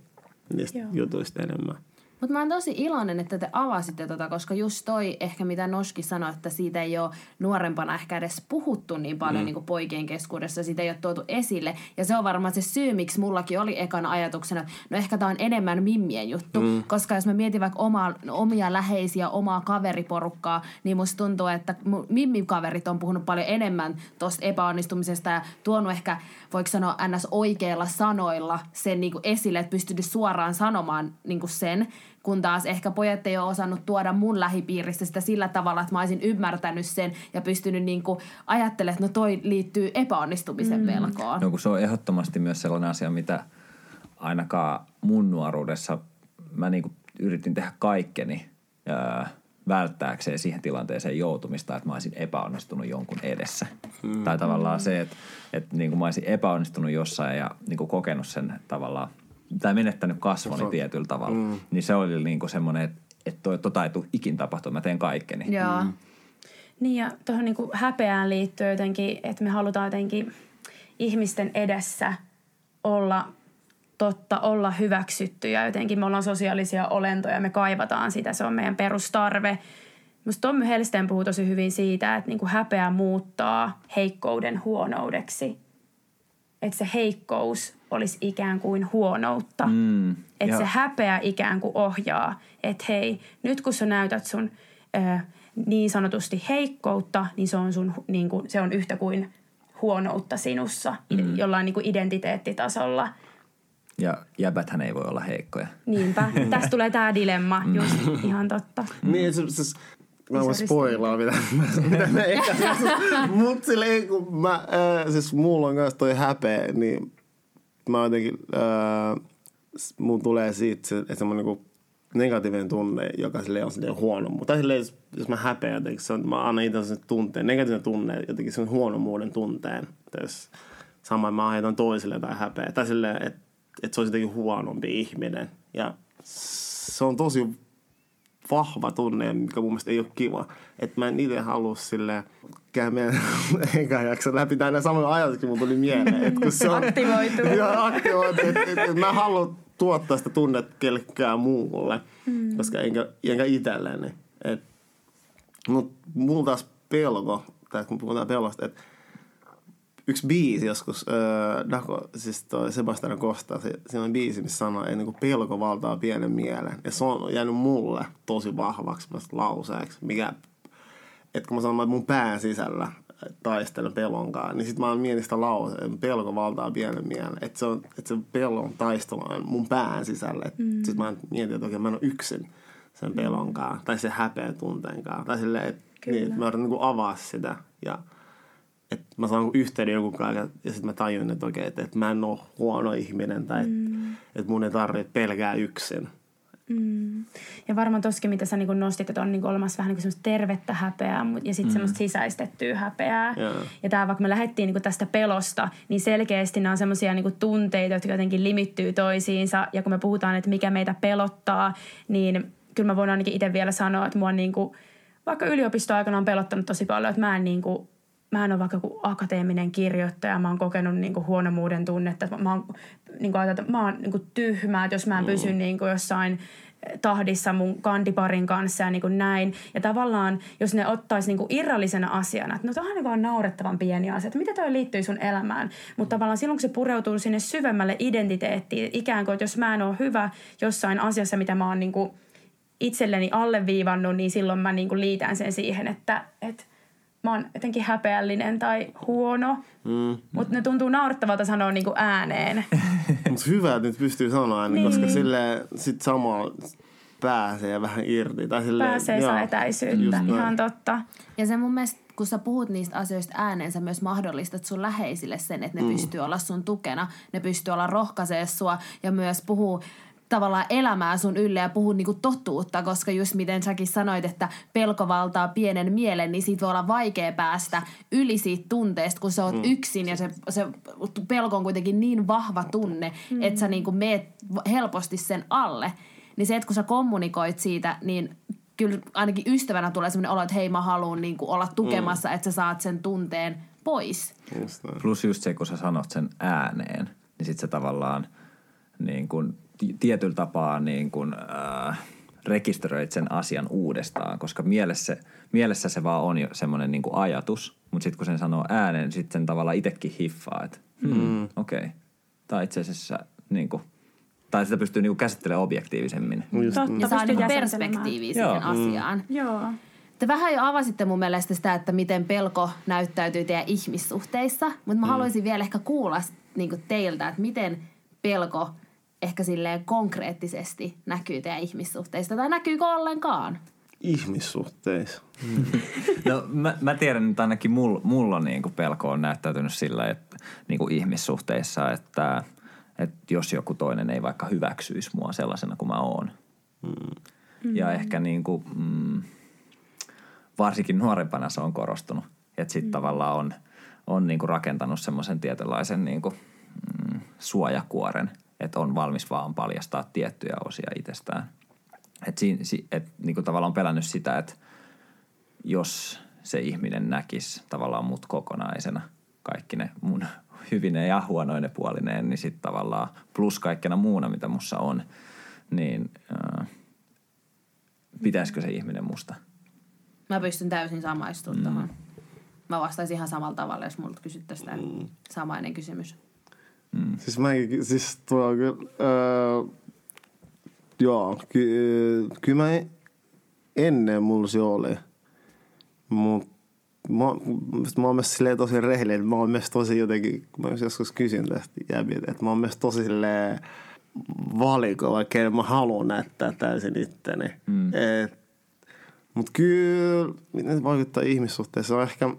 niistä Joo. jutuista enemmän. Mutta mä oon tosi iloinen, että te avasitte tota, koska just toi ehkä mitä Noski sanoi, että siitä ei ole nuorempana ehkä edes puhuttu niin paljon mm. niin kuin poikien keskuudessa, siitä ei ole tuotu esille. Ja se on varmaan se syy, miksi mullakin oli ekana ajatuksena, että no ehkä tämä on enemmän mimmien juttu, mm. koska jos mä mietin vaikka omaa, omia läheisiä, omaa kaveriporukkaa, niin musta tuntuu, että mimmikaverit on puhunut paljon enemmän tuosta epäonnistumisesta ja tuonut ehkä, voiko sanoa ns. oikeilla sanoilla sen niin kuin esille, että pystynyt suoraan sanomaan niin kuin sen, kun taas ehkä pojat ei ole osannut tuoda mun lähipiiristä sitä sillä tavalla, että mä olisin ymmärtänyt sen ja pystynyt niin kuin ajattelemaan, että no toi liittyy epäonnistumisen pelkoon. No kun se on ehdottomasti myös sellainen asia, mitä ainakaan mun nuoruudessa mä niinku yritin tehdä kaikkeni ää, välttääkseen siihen tilanteeseen joutumista, että mä olisin epäonnistunut jonkun edessä. Mm. Tai tavallaan se, että, että niinku mä olisin epäonnistunut jossain ja niinku kokenut sen tavallaan, tai menettänyt kasvoni tietyllä tavalla. Mm. Niin se oli niinku semmoinen, että, että toi, tota ei tule ikin tapahtua, mä teen kaikkeni. Joo. Niin ja tuohon niinku häpeään liittyy jotenkin, että me halutaan jotenkin ihmisten edessä olla totta, olla hyväksyttyjä. Jotenkin me ollaan sosiaalisia olentoja, me kaivataan sitä, se on meidän perustarve. Musta Tommy Helsten puhuu tosi hyvin siitä, että niinku häpeä muuttaa heikkouden huonoudeksi. Että se heikkous olisi ikään kuin huonoutta. Mm, Että se häpeä ikään kuin ohjaa, että hei, nyt kun sä näytät sun ö, niin sanotusti heikkoutta, niin se on, sun, niin kuin, se on yhtä kuin huonoutta sinussa mm. jollain niin kuin identiteettitasolla. Ja jäbäthän ei voi olla heikkoja. Niinpä, <laughs> tästä tulee tämä dilemma, just ihan totta. Niin, se, siis, mä voin spoilaa, mitä, mitä me ehkä <laughs> Mut silleen, kun mä, äh, siis mulla on kanssa toi häpeä, niin mä jotenkin, äh, mun tulee siitä se, että semmonen niinku negatiivinen tunne, joka silleen on silleen huono. Mutta silleen, jos, jos mä häpeän jotenkin, se on, mä annan itse tunteen, negatiivinen tunne, jotenkin sen huonomuuden tunteen. että Jos sama mä aiheutan toisille tai häpeä. Tai silleen, että, että se olisi jotenkin huonompi ihminen. Ja se on tosi vahva tunne, mikä mun mielestä ei ole kiva. Että mä en itse halua sille käydä meidän <laughs> eka jakso läpi näin samoja ajatuksia mun tuli mieleen. Et kun se on, Aktivoituu. <laughs> Joo, aktivoituu. Et, et, et, mä haluan tuottaa sitä tunnetta kellekään muulle, mm. koska enkä, enkä itselleni. Et, mut mulla taas pelko, tai kun puhutaan pelosta, että yksi biisi joskus, äh, Dako, siis toi Sebastian Costa, se, siinä on biisi, missä sanoo, että niin pelko valtaa pienen mielen. Ja se on jäänyt mulle tosi vahvaksi lauseeksi, mikä, että kun mä sanon, että mun pään sisällä taistelen pelonkaan, niin sit mä oon mietin sitä lauseen, että pelko valtaa pienen mielen. Että se, on, että se pelon taistelu on mun pään sisällä. Mm. Sit mä mietin, että okei, mä en ole yksin sen pelonkaan, tai se häpeän tunteenkaan. Tai silleen, että niin, mä yritän niin avaa sitä ja että mä saan yhteyden jonkun kanssa ja sitten mä tajun, että okei, että, että mä en ole huono ihminen tai mm. että mun ei tarvitse pelkää yksin. Mm. Ja varmaan toskin, mitä sä niin nostit, että on niin olemassa vähän niin semmoista tervettä häpeää ja sitten mm. semmoista sisäistettyä häpeää. Yeah. Ja tämä vaikka me lähdettiin niin tästä pelosta, niin selkeästi nämä on semmoisia niin tunteita, jotka jotenkin limittyy toisiinsa. Ja kun me puhutaan, että mikä meitä pelottaa, niin kyllä mä voin ainakin itse vielä sanoa, että mua niin kuin, vaikka yliopistoaikana on pelottanut tosi paljon, että mä en niin kuin, mä en ole vaikka joku akateeminen kirjoittaja, mä oon kokenut niin kuin huonomuuden tunnetta, mä oon, niin kuin että mä oon niin kuin tyhmä, että jos mä en pysy niin kuin jossain tahdissa mun kandiparin kanssa ja niin kuin näin. Ja tavallaan, jos ne ottaisi niin kuin irrallisena asiana, että no niin on naurettavan pieni asia, että miten toi liittyy sun elämään. Mutta tavallaan silloin, kun se pureutuu sinne syvemmälle identiteettiin, ikään kuin, että jos mä en ole hyvä jossain asiassa, mitä mä oon niin kuin itselleni alleviivannut, niin silloin mä niin kuin liitän sen siihen, että, että mä oon jotenkin häpeällinen tai huono. Mm. Mutta ne tuntuu naurettavalta sanoa niinku ääneen. <laughs> Mutta hyvä, että nyt pystyy sanoa niin. koska sille sit samalla pääsee vähän irti. Tai sille, pääsee saa etäisyyttä, ihan totta. Ja se mun mielestä kun sä puhut niistä asioista ääneen, sä myös mahdollistat sun läheisille sen, että ne mm. pystyy olla sun tukena, ne pystyy olla rohkaisee sua ja myös puhuu tavallaan elämää sun ylle ja puhua niinku totuutta, koska just miten säkin sanoit, että pelko valtaa pienen mielen, niin siitä voi olla vaikea päästä yli siitä tunteesta, kun sä oot mm. yksin ja se, se pelko on kuitenkin niin vahva tunne, mm. että sä niinku meet helposti sen alle. Niin se, että kun sä kommunikoit siitä, niin kyllä ainakin ystävänä tulee sellainen olo, että hei mä haluan niinku olla tukemassa, mm. että sä saat sen tunteen pois. Just Plus just se, kun sä sanot sen ääneen, niin sit se tavallaan niin kun tietyllä tapaa niin kuin, äh, rekisteröit sen asian uudestaan, koska mielessä, mielessä se vaan on jo semmoinen niin ajatus, mutta sitten kun sen sanoo ääneen, niin sitten sen tavallaan itsekin hiffaa, että hmm, mm. okei, okay. tai itse asiassa niin kuin, tai sitä pystyy niin käsittelemään objektiivisemmin. Totta, ja saa niin perspektiiviä siihen Joo. asiaan. Mm. Joo. Te vähän jo avasitte mun mielestä sitä, että miten pelko näyttäytyy teidän ihmissuhteissa, mutta mä mm. haluaisin vielä ehkä kuulla niin teiltä, että miten pelko – ehkä silleen konkreettisesti näkyy teidän ihmissuhteista tai näkyykö ollenkaan? Ihmissuhteissa. Mm. No mä, mä tiedän, että ainakin mulla, mulla niinku pelko on näyttäytynyt sillä, että niinku ihmissuhteissa, että, että jos joku toinen ei vaikka hyväksyisi mua sellaisena kuin mä oon. Mm. Ja ehkä niinku, mm, varsinkin nuorempana se on korostunut. Että sitten mm. tavallaan on, on niinku rakentanut semmoisen tietynlaisen niinku, mm, suojakuoren – että on valmis vaan paljastaa tiettyjä osia itsestään. Että et, niin kuin tavallaan on pelännyt sitä, että jos se ihminen näkisi tavallaan mut kokonaisena, kaikki ne mun <laughs> hyvine ja huonoine puolineen, niin sitten tavallaan plus kaikkena muuna, mitä mussa on, niin äh, pitäisikö se ihminen musta? Mä pystyn täysin samaistumaan. Mm. Mä vastaisin ihan samalla tavalla, jos multa kysyttäisiin mm. samainen kysymys. Mm. Siis mäkin, siis tuo kyllä, öö, joo, ky, kyllä mä ennen mulla se oli. Mut mä, mä oon myös silleen tosi rehellinen. Mä oon myös tosi jotenkin, kun mä joskus kysyn tästä jäbiltä, että mä oon myös tosi silleen valikova, kenen mä haluan näyttää täysin itteni. Mm. Et, mut kyllä, miten se vaikuttaa ihmissuhteessa, on ehkä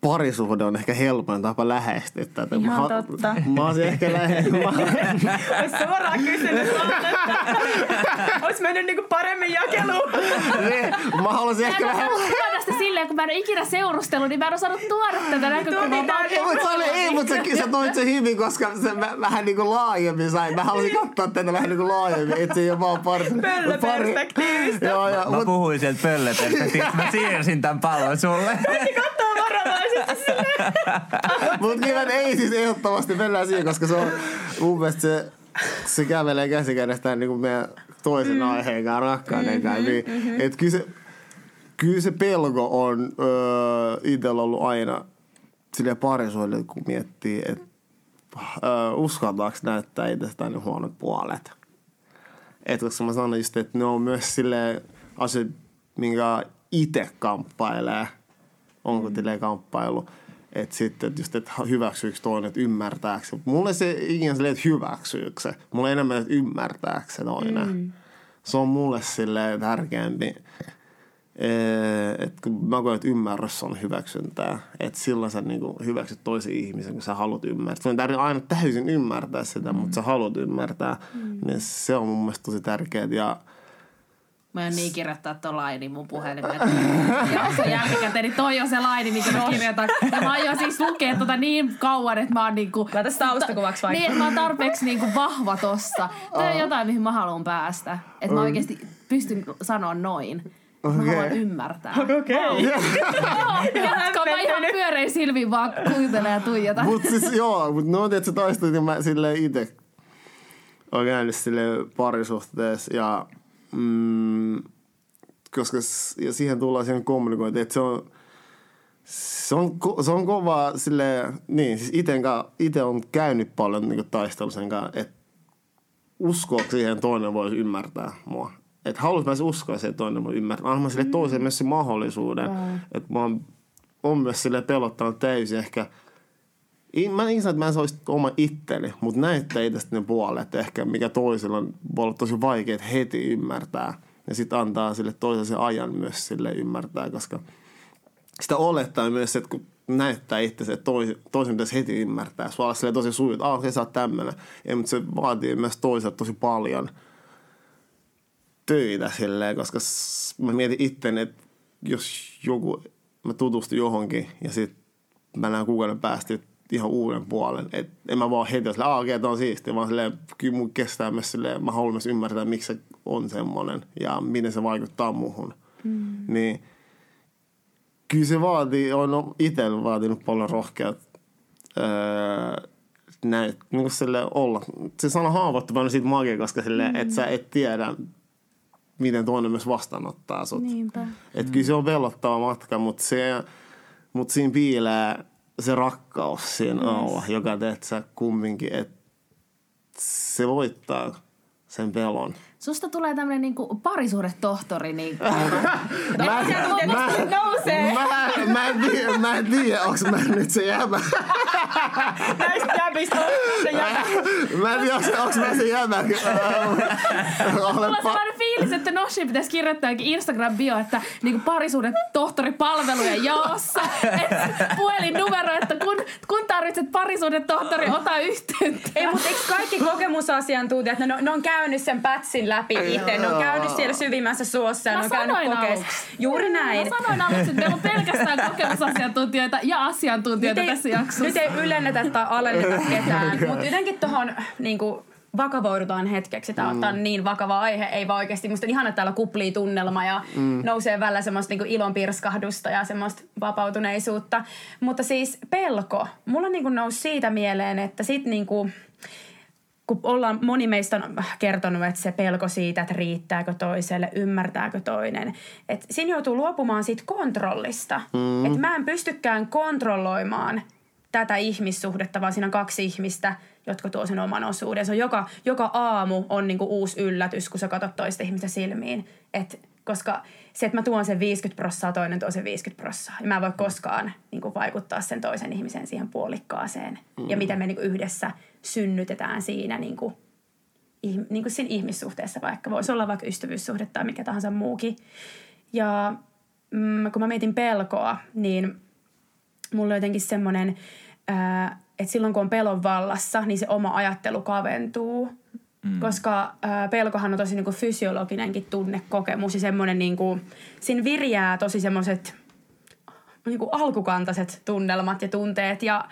parisuhde on ehkä helpoin tapa lähestyä tätä. Ihan mä, totta. Mä olisin ehkä lähestynyt. <laughs> Olisi suoraan kysynyt <laughs> Olisi mennyt niinku paremmin jakeluun. niin, mä haluaisin ehkä vähän... Tästä silleen, kun mä en ole ikinä seurustellut, niin mä en osannut tuoda tätä näkökulmaa. Mutta se oli, ei, mutta sä, sä toit se hyvin, koska se mä, vähän niinku laajemmin sai. Mä halusin katsoa tätä vähän niinku laajemmin, et se ei ole vaan pari... Pöllöperspektiivistä. Joo, joo, mä mut... puhuin sieltä pöllöperspektiivistä. Mä siirsin tämän pallon sulle. Mutta kyllä ei siis ehdottomasti mennään siihen, koska se on mun mielestä se, se kävelee käsikädestään niin kuin meidän toisen mm. aiheen kanssa, rakkauden kanssa. Mm-hmm, niin, mm-hmm. Et kyllä se, kyllä se pelko on öö, itsellä ollut aina sille parisuille, kun miettii, että öö, uskaltaako näyttää itsestään ne huonot puolet. Et koska mä sanoin just, että ne on myös sille asia, minkä itse kamppailee. Onko mm. kamppailu. Että sitten, että just, että hyväksyykö toinen, että ymmärtääkö se. Mulle se ikinä silleen, että hyväksyykö se. Mulle enemmän, että ymmärtääkö se toinen. Mm. Se on mulle silleen tärkeämpi. Että kun mä koen, että ymmärrys on hyväksyntää, että silloin sä niin hyväksyt toisen ihmisen, kun sä haluat ymmärtää. Sun ei tarvitse aina täysin ymmärtää sitä, mm. mutta sä haluat ymmärtää. Mm. Niin se on mun mielestä tosi tärkeää. Ja Mä en niin kirjoittaa tuon laini mun puhelimeen. <laughs> Ja jälkikäteen, niin toi on se laini, mikä mä kirjoitan. Ja mä aion siis lukea tota niin kauan, että mä oon niinku... Laita taustakuvaksi vaikka. Niin, mä oon tarpeeksi niinku vahva tossa. Tämä on jotain, mihin mä haluan päästä. Että mä oikeasti pystyn sanoa noin. Okay. Mä haluan ymmärtää. Okei. Okay. Jatko, mä ihan pyörein silmiin vaan kuuntelen ja tuijota. Mut siis joo, mut no että sä taistelit ja mä silleen ite oon käynyt silleen parisuhteessa ja mm, koska ja siihen tullaan siihen kommunikointiin, että se on se on, ko- se on kovaa sille niin, siis iten, ka- ite on käynyt paljon niin taistelu sen kanssa, että uskoa siihen toinen voi ymmärtää mua. Että haluais mä se uskoa siihen toinen voi ymmärtää. Anna sille toiseen myös sen mahdollisuuden. Että mä oon, on myös sille pelottanut täysin ehkä. I- Mä en sano, että mä en olisi oma itteni, mutta näyttää itsestä ne puolet ehkä, mikä toisella on voi olla tosi vaikea heti ymmärtää. Ja sitten antaa sille toiselle sen ajan myös sille ymmärtää, koska sitä olettaa myös, että kun näyttää itse, että toisen, toisen pitäisi heti ymmärtää. Sulla on tosi suju, että ah, sä oot tämmönen. Ja, mutta se vaatii myös toiselta tosi paljon töitä silleen, koska mä mietin itteni, että jos joku, mä tutustun johonkin ja sitten mä näen kuukauden päästä ihan uuden puolen. Et en mä vaan heti ole silleen, okei, okay, on siistiä, vaan silleen, kyllä mun kestää myös silleen, mä haluan myös ymmärtää, miksi se on semmoinen ja miten se vaikuttaa muuhun. Mm. Niin kyllä se vaatii, on itsellä vaatinut paljon rohkeutta öö, näin, niin kuin sille olla. Se sana haavoittuva on siitä magia, koska sille, mm. että sä et tiedä, miten toinen myös vastaanottaa sut. Niinpä. Et kyllä se on velottava matka, mutta, se, mutta siinä piilee se rakkaus siinä alla, joka teet sä kumminkin, että se voittaa sen pelon. Susta tulee tämmönen niinku parisuhdetohtori. Niinku. <laughs> Mä, mä, nousee. mä, mä, en tiedä, mä en tiedä, onks mä nyt se jäbä. <laughs> Näistä jäbistä se jäbä. Mä en tiedä, onks, onks mä se jäbä. <laughs> Mulla on sellainen fiilis, että Noshi pitäisi kirjoittaa jokin Instagram-bio, että niinku parisuhdetohtoripalvelujen jaossa. Et puhelinnumero, että kun, kun tarvitset parisuhdetohtori, ota yhteyttä. Ei, mutta eikö kaikki kokemusasiantuntijat, ne, ne on käynyt sen pätsin läpi itse, ne on käynyt siellä syvimmässä suossa ja Mä ne on käynyt sanoin kokeessa. Juuri näin. Mä sanoin aluksi, että meillä on pelkästään <laughs> kokemusasiantuntijoita ja asiantuntijoita Nyt tässä ei, jaksossa. nyt ei ylennetä tai alenneta <laughs> ketään, mutta jotenkin tuohon niinku, vakavoidutaan hetkeksi. Tämä mm. on niin vakava aihe, ei vaan oikeasti. Musta on ihana, että täällä kuplii tunnelma ja mm. nousee välillä semmoista niinku ilon pirskahdusta ja semmoista vapautuneisuutta. Mutta siis pelko. Mulla niinku nousi siitä mieleen, että sit niinku, kun ollaan, moni meistä on kertonut, että se pelko siitä, että riittääkö toiselle, ymmärtääkö toinen. Että siinä joutuu luopumaan siitä kontrollista. Mm. Että mä en pystykään kontrolloimaan tätä ihmissuhdetta, vaan siinä on kaksi ihmistä, jotka tuo sen oman osuuden. Se on joka, joka aamu on niinku uusi yllätys, kun sä katsot toista ihmistä silmiin. Et, koska se, että mä tuon sen 50 prossaa, toinen tuo sen 50 prossaa. Ja mä en voi koskaan niinku, vaikuttaa sen toisen ihmisen siihen puolikkaaseen. Mm. Ja miten me niinku, yhdessä synnytetään siinä niinku, ihm, niinku siinä ihmissuhteessa vaikka. Voisi olla vaikka ystävyyssuhde tai mikä tahansa muukin. Ja mm, kun mä mietin pelkoa, niin mulla on jotenkin semmoinen, ää, että silloin kun on pelon vallassa, niin se oma ajattelu kaventuu. Mm. Koska ää, pelkohan on tosi niinku fysiologinenkin tunnekokemus ja semmoinen niinku, siinä virjää tosi semmoiset niinku alkukantaiset tunnelmat ja tunteet ja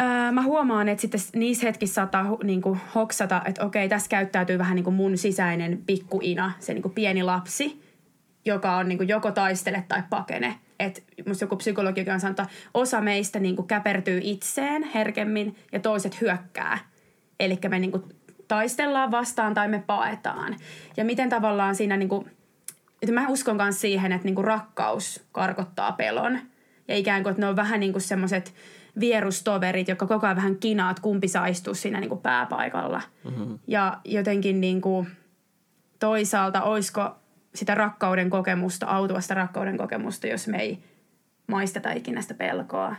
Öö, mä huomaan, että sitten niissä hetkissä saattaa hu- niinku hoksata, että okei, tässä käyttäytyy vähän niin kuin mun sisäinen pikkuina, se niinku pieni lapsi, joka on niinku joko taistele tai pakene. Et musta joku psykologi on sanonut, että osa meistä niinku käpertyy itseen herkemmin ja toiset hyökkää. Eli me niinku taistellaan vastaan tai me paetaan. Ja miten tavallaan siinä niinku, että mä uskon myös siihen, että niinku rakkaus karkottaa pelon. Ja ikään kuin, että ne on vähän niin kuin semmoiset vierustoverit, jotka koko ajan vähän kinaat, kumpi saa istua siinä niin kuin pääpaikalla. Mm-hmm. Ja jotenkin niin kuin toisaalta, olisiko sitä rakkauden kokemusta, autuvasta rakkauden kokemusta, jos me ei maisteta ikinä sitä pelkoa.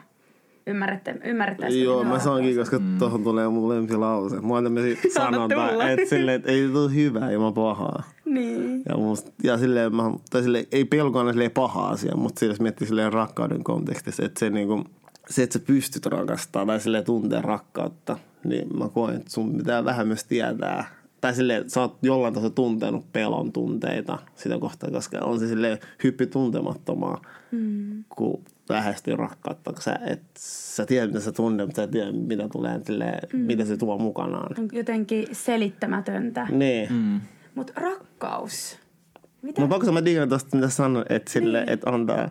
Ymmärrätte, ymmärrätte sitä Joo, mä saankin, rakkaus? koska tuohon tulee mun lempilause. Mä Anna tulla. sanonta, että, silleen, että ei tule hyvää ilman pahaa. Niin. Ja, musta, ja silleen, mä, tai silleen, ei pelko aina silleen paha asia, mutta silleen, jos miettii silleen rakkauden kontekstissa, että se, niinku, se, että sä pystyt rakastamaan tai silleen tuntea rakkautta, niin mä koen, että sun pitää vähän myös tietää. Tai silleen, että sä oot jollain tasolla tuntenut pelon tunteita sitä kohtaa, koska on se silleen hyppi tuntemattomaa, mm. kun lähestyy rakkautta. Kun sä, et, sä tiedät, mitä sä tunnet, mutta sä et tiedä, mitä tulee, silleen, mm. mitä se tuo mukanaan. On jotenkin selittämätöntä. Niin. Mm. Mutta rakkaus. Mitä? Mutta pakko mä digan tosta, mitä sanoit, että, sille, niin. että antaa,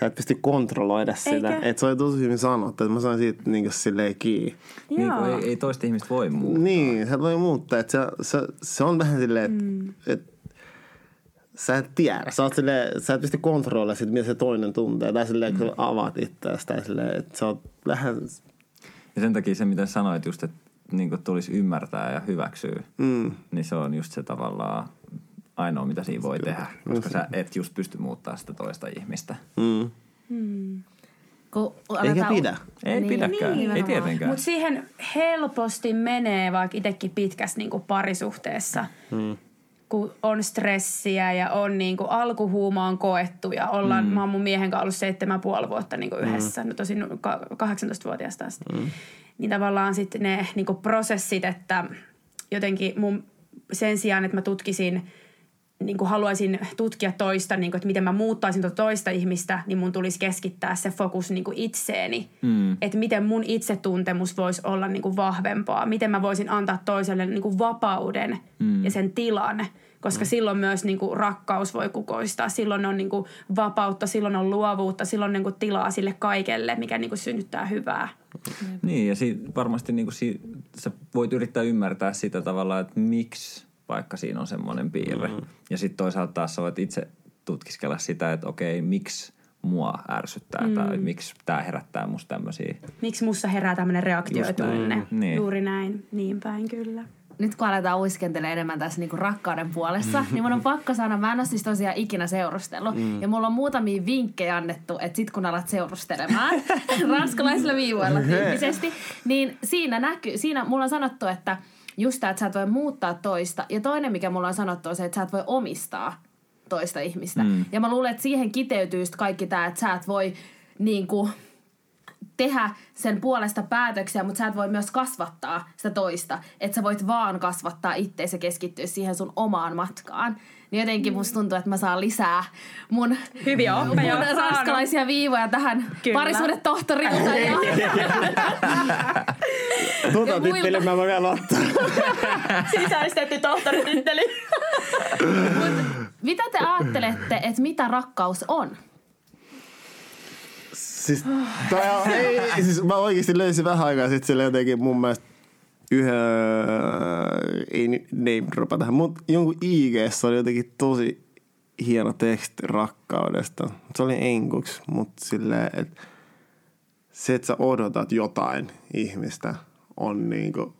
sä et pysty kontrolloida sitä. Eikö? Että se oli tosi hyvin sanottu, että mä sain siitä niin silleen kiinni. Niin kuin ei, ei toista ihmistä voi muuttaa. Niin, sä voi muuttaa. Että se, se, se, on vähän silleen, että mm. et, sä et tiedä. Sä, silleen, sä et pysty kontrolloida sitä, mitä se toinen tuntee. Tai silleen, kun sä avaat itseäsi. Tai silleen, että sä oot vähän... Ja sen takia se, mitä sanoit just, että niin tulisi ymmärtää ja hyväksyä, Mm. niin se on just se tavallaan ainoa, mitä siinä voi tehdä. Koska sä et just pysty muuttaa sitä toista ihmistä. Mm. Kun Eikä aletaan- pidä. Ei Niin, pidäkään, ei nimenomaan. tietenkään. Mutta siihen helposti menee vaikka itsekin pitkässä niinku parisuhteessa, mm. kun on stressiä ja on niinku alkuhuuma on koettu ja ollaan, mm. mä oon mun miehen kanssa ollut seitsemän puoli vuotta niinku yhdessä, no tosin ka- 18-vuotiaasta asti. Mm. Niin tavallaan sitten ne niinku prosessit, että jotenkin mun sen sijaan, että mä tutkisin niin kuin haluaisin tutkia toista, niin kuin, että miten mä muuttaisin tuota toista ihmistä, niin mun tulisi keskittää se fokus niin kuin itseeni. Mm. Että miten mun itsetuntemus voisi olla niin kuin vahvempaa. Miten mä voisin antaa toiselle niin kuin vapauden mm. ja sen tilan. Koska mm. silloin myös niin kuin rakkaus voi kukoistaa. Silloin on niin kuin vapautta, silloin on luovuutta, silloin on niin kuin tilaa sille kaikelle, mikä niin kuin synnyttää hyvää. Niin, ja si- varmasti niin si- sä voit yrittää ymmärtää sitä tavalla, että miksi vaikka siinä on semmoinen piirre. Mm-hmm. Ja sitten toisaalta taas sä voit itse tutkiskella sitä, että okei, miksi mua ärsyttää mm. tai miksi tämä herättää musta tämmöisiä. Miksi mussa herää tämmöinen reaktioitunne? näin. Niin. Juuri näin. Niin päin kyllä. nyt kun aletaan uiskentelemaan enemmän tässä niinku rakkauden puolessa, niin mun on pakko sanoa, mä en ole siis tosiaan ikinä seurustellut. Mm. Ja mulla on muutamia vinkkejä annettu, että sit kun alat seurustelemaan, <laughs> ranskalaisilla viivoilla tyyppisesti, niin siinä näkyy, siinä mulla on sanottu, että just tää, että sä et voi muuttaa toista. Ja toinen, mikä mulla on sanottu, on se, että sä et voi omistaa toista ihmistä. Mm. Ja mä luulen, että siihen kiteytyy just kaikki tää, että sä et voi niinku tehdä sen puolesta päätöksiä, mutta sä et voi myös kasvattaa sitä toista. Että sä voit vaan kasvattaa itteensä ja keskittyä siihen sun omaan matkaan. Niin jotenkin musta tuntuu, että mä saan lisää mun, Hyviä oppeja mun ranskalaisia viivoja tähän parisuuden tohtorilta. <laughs> Ja, Tuota titteliä mä voin vielä ottaa. <laughs> Sisäistetty tohtorititteli. mitä te ajattelette, että mitä rakkaus on? Siis, tää on, ei, siis mä oikeesti löysin vähän aikaa sitten sille jotenkin mun mielestä yhä, ei name dropa tähän, mutta jonkun IGssä oli jotenkin tosi hieno teksti rakkaudesta. Se oli enkuksi, mutta silleen, että se, että sä odotat jotain ihmistä, on niinku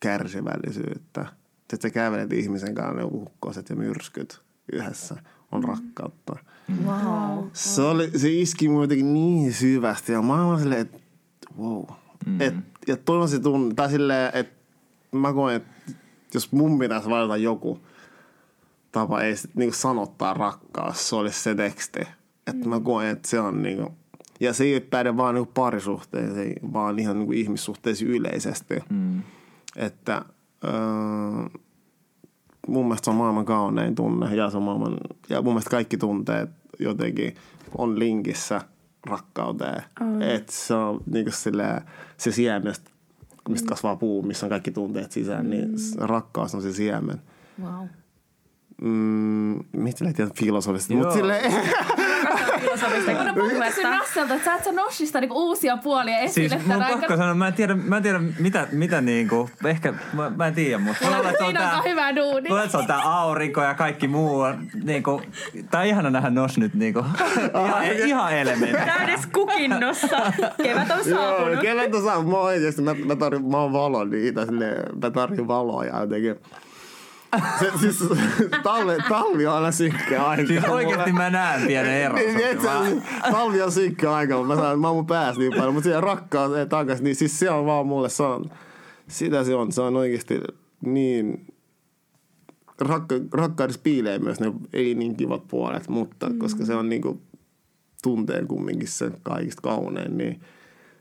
kärsivällisyyttä. Se, että sä kävelet ihmisen kanssa ne ukkoset ja myrskyt yhdessä, on rakkautta. Wow. Se, oli, se iski mun jotenkin niin syvästi ja mä olin silleen, että wow. Mm. Et, ja toivon se tunne, tai silleen, että mä koen, että jos mun pitäisi valita joku tapa ei sit niinku sanottaa rakkaus, se olisi se teksti. Että mä koen, että se on niinku, ja se ei päde vaan niinku parisuhteisiin, vaan ihan niinku ihmissuhteisiin yleisesti. Mm. Että öö, mun mielestä se on maailman kaunein tunne ja, se on maailman, ja mun mielestä kaikki tunteet jotenkin on linkissä rakkauteen. Mm. Että se on niinku silleen, se siemestä, mistä kasvaa puu, missä on kaikki tunteet sisään, mm. niin rakkaus on se siemen. wow. Mm, mistä lähtien filosofista, Joo. mutta silleen, Filosofista Mä kysyn Rasselta, että sä et sä Noshista niinku uusia puolia esille Siis mun pakko sanoa, mä en tiedä, mä en tiedä mitä, mitä niinku, ehkä, mä, mä en tiedä, mutta mulla on, että tää, hyvä duuni. mulla on, että se on tää aurinko ja kaikki muu on niinku, tää on ihana nähdä Nos nyt niinku, <laughs> ihan, ihan elementti. Täydessä kukinnossa. Kevät on Joo, saapunut. kevät on saanut. Mä oikeesti, mä, mä, tarvin, mä oon valo niitä, silleen, mä tarvin valoa ja jotenkin. Se, siis talvi, talvi on aina synkkä aika. Siis oikeesti mä näen pienen eron. Niin, niin, et talvi on synkkä aika, mutta mä, saan, mä oon mun päässä niin paljon, mutta siellä rakkaus ei takas, niin siis se on vaan mulle, se on, sitä se on, se on oikeesti niin, rakka, rakkaudessa piilee myös ne ei niin kivat puolet, mutta mm. koska se on niin kuin tunteen kumminkin se kaikista kaunein, niin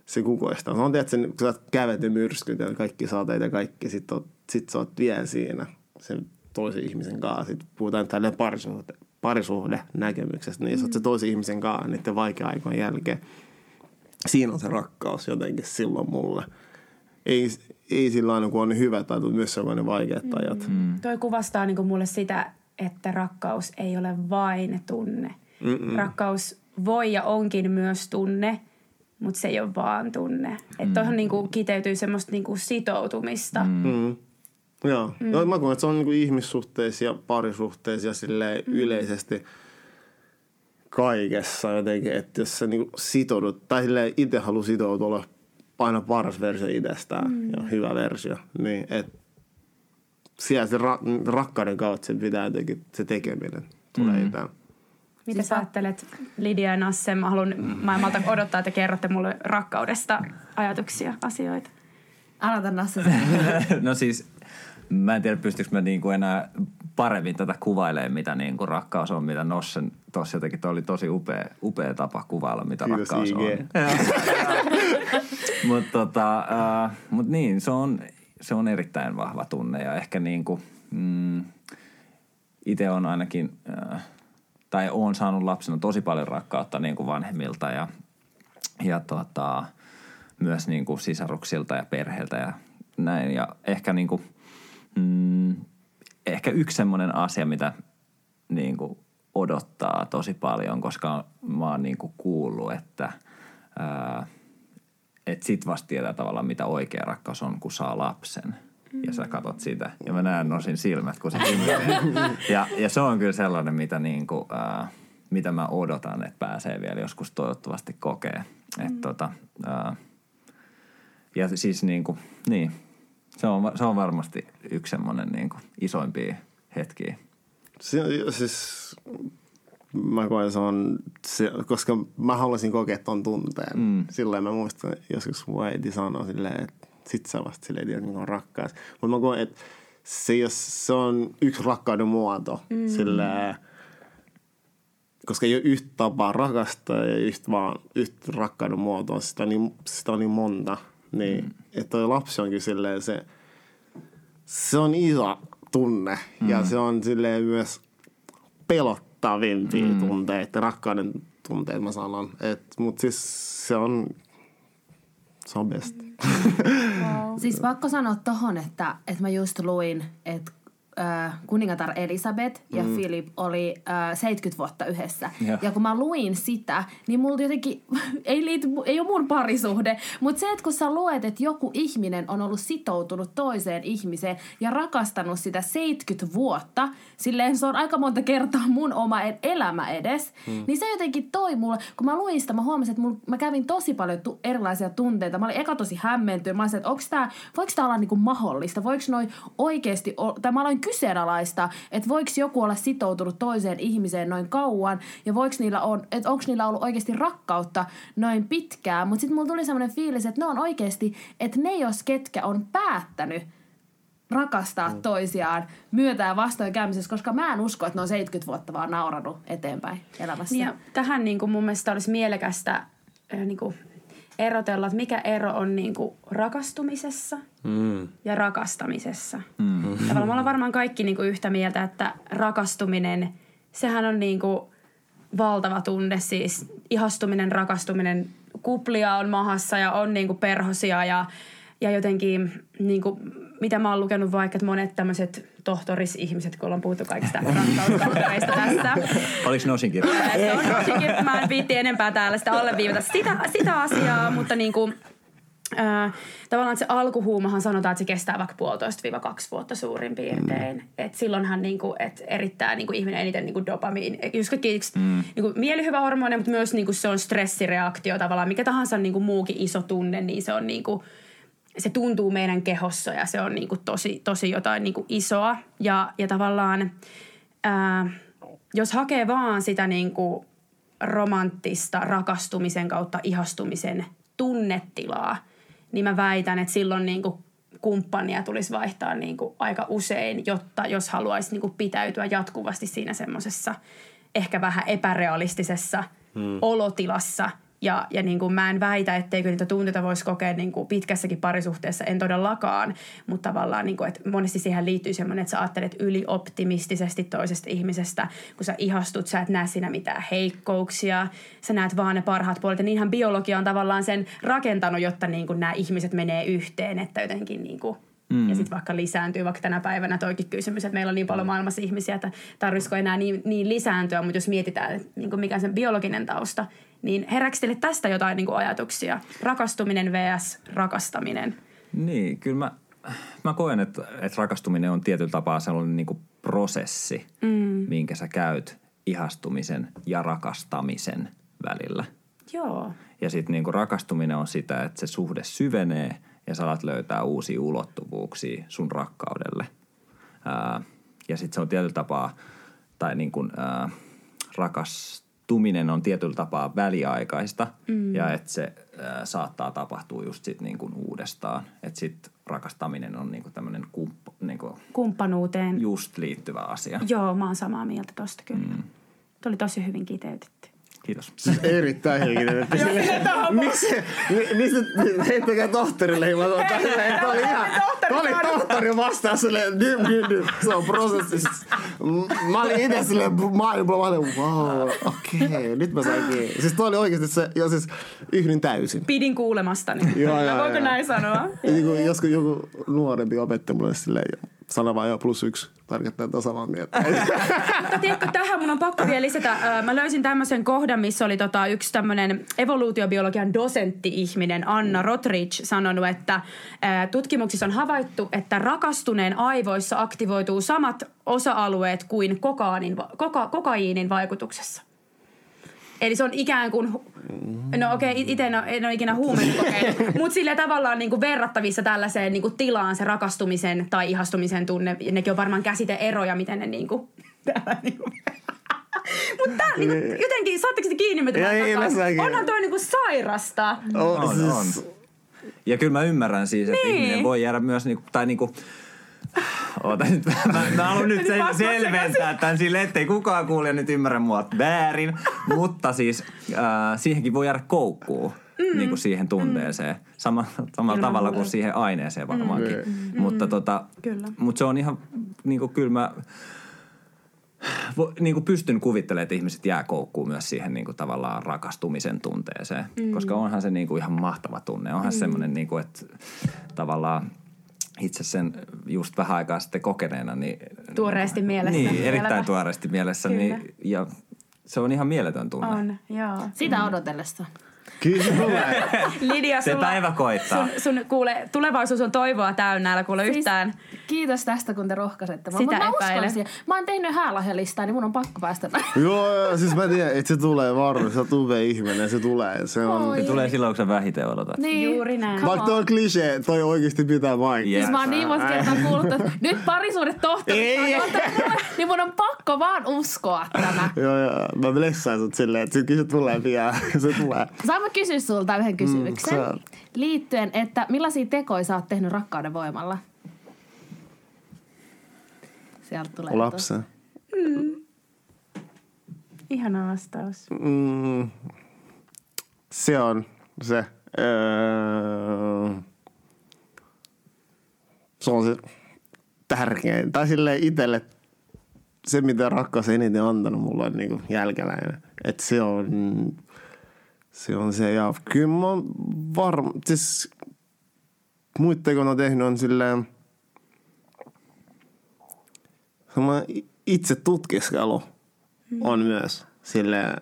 se kukoistaa. Se on tietysti, kun sä kävet ne myrskyt ja kaikki saateet ja kaikki, sit, oot, sit sä oot vielä siinä sen toisen ihmisen kanssa. Sitten puhutaan tälleen parisuhde, parisuhde näkemyksestä, niin mm. sä se toisen ihmisen kanssa niiden vaikea aikojen jälkeen. Siinä on se rakkaus jotenkin silloin mulle. Ei, ei sillä aina, kun on niin hyvät ajat, mutta myös sellainen vaikeat ajat. Mm. Toi kuvastaa niinku mulle sitä, että rakkaus ei ole vain tunne. Mm-mm. Rakkaus voi ja onkin myös tunne, mutta se ei ole vaan tunne. Että tuohon niinku kiteytyy semmoista niinku sitoutumista. Mm. Mm. Joo. Mm. Joo, mä koen, että se on niinku ihmissuhteissa ja parisuhteissa ja silleen mm. yleisesti kaikessa jotenkin, että jos sä niinku sitoudut, tai silleen itse haluaa sitoutua olla aina paras versio itsestään mm. ja hyvä versio, niin että siellä se ra- rakkauden kautta se pitää jotenkin, se tekeminen tulee mm. itään. Mitä sä ajattelet, Lidia ja Nasse? Mä haluan, mä en malta odottaa, että kerrotte mulle rakkaudesta ajatuksia, asioita. Aloita Nasse. <laughs> no siis, mä en tiedä pystyykö mä niinku enää paremmin tätä kuvailemaan, mitä niinku rakkaus on, mitä Nossen tuossa jotenkin, toi oli tosi upea, upea tapa kuvailla, mitä Kiitos, rakkaus IG. on. <laughs> Mutta tota, uh, mut niin, se on, se on erittäin vahva tunne ja ehkä niinku, mm, itse on ainakin, äh, tai oon saanut lapsena tosi paljon rakkautta niin kuin vanhemmilta ja, ja tota, myös niin kuin sisaruksilta ja perheeltä ja näin. Ja ehkä, niin kuin, mm, ehkä yksi semmoinen asia, mitä niin kuin odottaa tosi paljon, koska mä oon niin kuin kuullut, että ää, et sit vasta tietää tavallaan, mitä oikea rakkaus on, kun saa lapsen. Ja sä katot sitä. Ja mä näen nosin silmät, kun se hymyilee. <laughs> ja, ja se on kyllä sellainen, mitä, niinku, ää, mitä mä odotan, että pääsee vielä joskus toivottavasti kokee. Et, tota, ää, ja siis niinku, niin, se on, se on varmasti yksi semmoinen niinku isoimpia hetkiä. Se, siis mä koen se on, se, koska mä haluaisin kokea ton tunteen. Mm. Silleen mä muistan, joskus mun äiti sanoi silleen, että sit sä vasta silleen tiedät, mikä on rakkaus. Mutta mä koen, että se, jos se on yksi rakkauden muoto, mm. silleen, koska ei ole yhtä tapaa rakastaa ja yhtä, vaan yhtä rakkauden muotoa, sitä on niin, sitä on niin monta. Niin, mm. että toi lapsi onkin silleen se, se on iso tunne mm. ja se on silleen myös pelottavimpia mm. tunteita, rakkauden tunteita mä sanon. Mutta siis se on, se on best. <laughs> Siis pakko sanoa tohon, että, että mä just luin, että äh, kuningatar Elisabeth ja mm. Philip oli äh, 70 vuotta yhdessä. Joo. Ja kun mä luin sitä, niin mulla jotenkin, <laughs> ei, liity, ei ole mun parisuhde, mutta se, että kun sä luet, että joku ihminen on ollut sitoutunut toiseen ihmiseen ja rakastanut sitä 70 vuotta, silleen se on aika monta kertaa mun oma e- elämä edes, mm. niin se jotenkin toi mulle, kun mä luin sitä, mä huomasin, että mulla, mä kävin tosi paljon tu- erilaisia tunteita. Mä olin eka tosi hämmentynyt. Mä olisin, että onks tää, voiko tää olla niinku mahdollista? Voiko noin oikeesti, o- tai mä aloin kyseenalaista, että voiko joku olla sitoutunut toiseen ihmiseen noin kauan ja voiko niillä on, että onko niillä ollut oikeasti rakkautta noin pitkään. Mutta sitten mulla tuli semmoinen fiilis, että ne on oikeasti, että ne jos ketkä on päättänyt rakastaa mm. toisiaan myötä ja vastoinkäymisessä, koska mä en usko, että ne on 70 vuotta vaan nauranut eteenpäin elämässä. Ja tähän niin kuin mun mielestä olisi mielekästä niin kuin erotella, että mikä ero on niin kuin rakastumisessa Mm. ja rakastamisessa. Mm. Tavallaan me ollaan varmaan kaikki niin kuin yhtä mieltä, että rakastuminen, sehän on niin kuin valtava tunne. Siis ihastuminen, rakastuminen, kuplia on mahassa ja on niin kuin perhosia ja, ja jotenkin niin kuin, mitä mä oon lukenut vaikka, että monet tämmöiset tohtorisihmiset, kun ollaan puhuttu kaikista rakkaustohtoreista tässä. Oliko Nosin kirja? Se on mä en viitti enempää täällä sitä alleviivata sitä, sitä asiaa, mutta niin kuin, Äh, tavallaan se alkuhuumahan sanotaan, että se kestää vaikka puolitoista viiva kaksi vuotta suurin piirtein. Mm. Et silloinhan niinku, et erittää niinku ihminen eniten niinku dopamiin. Just kaikki mm. niinku mielihyvä hormoni, mutta myös niinku se on stressireaktio tavallaan. Mikä tahansa niinku muukin iso tunne, niin se on niinku, se tuntuu meidän kehossa ja se on niinku tosi, tosi jotain niinku isoa. Ja, ja tavallaan, ää, jos hakee vaan sitä niinku romanttista rakastumisen kautta ihastumisen tunnetilaa, niin mä väitän, että silloin niinku kumppania tulisi vaihtaa niin kuin aika usein, jotta jos haluaisi niin kuin pitäytyä jatkuvasti siinä semmoisessa ehkä vähän epärealistisessa hmm. olotilassa – ja, ja niin kuin mä en väitä, etteikö niitä tunteita voisi kokea niin kuin pitkässäkin parisuhteessa, en todellakaan. Mutta tavallaan, niin kuin, että monesti siihen liittyy semmoinen, että sä ajattelet ylioptimistisesti toisesta ihmisestä. Kun sä ihastut, sä et näe siinä mitään heikkouksia. Sä näet vaan ne parhaat puolet. Ja niinhän biologia on tavallaan sen rakentanut, jotta niin kuin nämä ihmiset menee yhteen. Että jotenkin niin kuin Mm. Ja sitten vaikka lisääntyy, vaikka tänä päivänä toikin kysymys, että meillä on niin paljon maailmassa ihmisiä, että tarvitsisiko enää niin, niin lisääntyä, mutta jos mietitään, että niin kuin mikä sen biologinen tausta, niin herääkö teille tästä jotain niin kuin ajatuksia? Rakastuminen vs. rakastaminen. Niin, kyllä mä, mä koen, että, että rakastuminen on tietyllä tapaa sellainen niin kuin prosessi, mm. minkä sä käyt ihastumisen ja rakastamisen välillä. Joo. Ja sitten niin rakastuminen on sitä, että se suhde syvenee ja sä alat löytää uusia ulottuvuuksia sun rakkaudelle. Ää, ja sitten se on tietyllä tapaa, tai niin kuin, ää, rakas, tuminen on tietyllä tapaa väliaikaista mm. ja että se ää, saattaa tapahtua just sit niin kuin uudestaan. Että sitten rakastaminen on niin kuin tämmöinen kumppa, niin kuin kumppanuuteen just liittyvä asia. Joo, mä oon samaa mieltä tosta kyllä. Mm. Tuo oli tosi hyvin kiteytetty. Kiitos. Siis erittäin henkinen. Miksi? Miksi heittäkää tohtorille? Tämä oli ihan, tämä oli tohtori vastaan silleen. Se on prosessissa. Mä olin itse silleen maailma, mä olin, wow, okei, okay, nyt mä sain kiinni. Siis toi oli oikeasti se, ja siis yhdyn täysin. Pidin kuulemastani. Joo, joo, Voiko näin sanoa? Joskus joku nuorempi opetti mulle silleen, sano vaan jo plus yksi tarkoittaa tätä samaa mieltä. <laughs> Mutta tiedätkö, tähän mun on pakko vielä lisätä. Mä löysin tämmöisen kohdan, missä oli tota yksi tämmöinen evoluutiobiologian dosentti-ihminen, Anna Rotridge, sanonut, että tutkimuksissa on havaittu, että rakastuneen aivoissa aktivoituu samat osa-alueet kuin kokaanin, koka, kokaiinin vaikutuksessa. Eli se on ikään kuin, no okei, okay, itse en, en ole ikinä huumeita kokeillut, <laughs> mutta sillä tavallaan niin kuin verrattavissa tällaiseen niin kuin tilaan se rakastumisen tai ihastumisen tunne. Nekin on varmaan käsite-eroja, miten ne <laughs> <laughs> niin kuin, niin kuin mutta tää, niinku, jotenkin, saatteko te kiinni, mitä mä Onhan toi niinku sairasta. On, on, on. Ja kyllä mä ymmärrän siis, että niin. ihminen voi jäädä myös, niinku, tai niinku, Oota nyt, mä, mä haluan nyt sen, selventää tämän silleen, ettei kukaan kuulija nyt ymmärrä mua väärin. mutta siis äh, siihenkin voi jäädä koukkuun. Mm. Niin kuin siihen tunteeseen. Sama, samalla tavalla kuin siihen aineeseen varmaankin. Mm. Mm. Mutta, tota, kyllä. mutta se on ihan, niin kuin kyllä mä niin kuin pystyn kuvittelemaan, että ihmiset jää koukkuun myös siihen niin kuin tavallaan rakastumisen tunteeseen. Mm. Koska onhan se niin kuin ihan mahtava tunne. Onhan mm. semmoinen, niin kuin, että tavallaan itse sen just vähän aikaa sitten kokeneena. Niin, tuoreesti mielessä. Niin, erittäin tuoreesti mielessä. Niin, ja se on ihan mieletön tunne. On, joo. Sitä odotellessa. Kyllä tulee. Lidia, se päivä koittaa. Sun, sun kuule, tulevaisuus on toivoa täynnä, älä kuule siis, yhtään. Kiitos tästä, kun te rohkaisette. Sitä mä epäile. Mä oon tehnyt häälahjalistaa, niin mun on pakko päästä. <laughs> joo, joo, siis mä tiedän, että se tulee varmasti. Se tulee ihminen, se tulee. Se, on... se tulee silloin, kun sä vähiten odotat. Niin. Juuri näin. Vaikka toi on klisee, toi oikeasti pitää mainita. Yes. Siis mä oon niin monta kertaa kuullut, että nyt parisuudet tohtori niin mun on pakko vaan uskoa tämä. joo, joo. Mä blessaan sut silleen, että se tulee pian. <laughs> se tulee. Mä kysyä sulta yhden kysymyksen. Mm, liittyen, että millaisia tekoja sä oot tehnyt rakkauden voimalla? Sieltä tulee Lapsi. Mm. Ihana vastaus. Mm. Se on se. Öö, se on se tärkein. Tai silleen itselle se, mitä rakkaus eniten antanut mulle on niin jälkeläinen. Että se on se on se. Ja kyllä mä oon varma, siis muiden kun on tehnyt on silleen itse tutkiskelu mm. on myös silleen,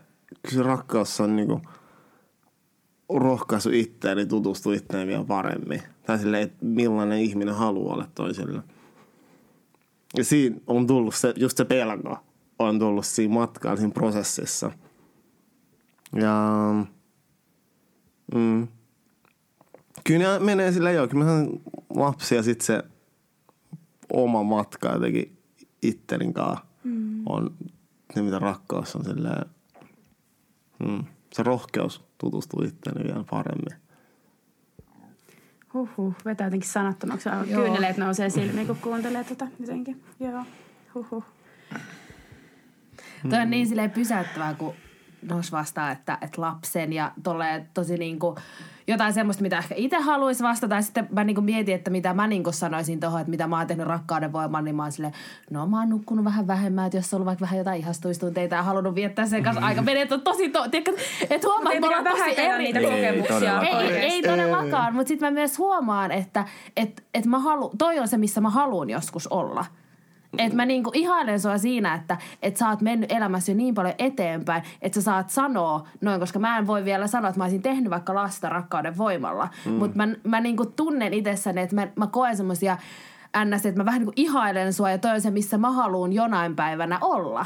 kyllä rakkaus on niinku rohkaisu itseäni tutustua itseäni vielä paremmin. Tai silleen, että millainen ihminen haluaa olla toiselle. Ja siinä on tullut se, just se pelko on tullut siinä matkalla, siinä prosessissa. Ja Mm. Kyllä menee sillä joo, kyllä mä lapsi ja sitten se oma matka jotenkin ittelin kanssa mm. on ne, mitä rakkaus on silleen, mm, se rohkeus tutustua itseäni vielä paremmin. Huhhuh, vetää jotenkin sanattomaksi. Joo. Kyyneleet nousee silmiin, kun kuuntelee tota jotenkin. Joo, huhhuh. Toi on niin silleen pysäyttävää, kun Nos vastaa, että, että lapsen ja tolleen tosi niinku jotain semmoista, mitä ehkä itse haluaisi vastata. Ja sitten mä niinku mietin, että mitä mä niinku sanoisin tuohon, että mitä mä oon tehnyt rakkauden voiman, niin mä oon silleen, no mä oon nukkunut vähän vähemmän, että jos on ollut vaikka vähän jotain ihastuistunteita ja halunnut viettää sen kanssa aika menee, että on tosi, to, tiedätkö, että huomaa, että me ollaan tosi eri. niitä Ei, kokemuksia. Ei, ei, ei todellakaan, mutta sitten mä myös huomaan, että et, et mä halu, toi on se, missä mä haluan joskus olla. Et mä niinku ihailen sua siinä, että et sä oot mennyt elämässä jo niin paljon eteenpäin, että sä saat sanoa noin, koska mä en voi vielä sanoa, että mä olisin tehnyt vaikka lasta rakkauden voimalla. Mm. Mutta mä, mä niinku tunnen itsessäni, että mä, mä koen semmosia ns, että mä vähän niinku ihailen sua ja toi on se, missä mä haluan jonain päivänä olla.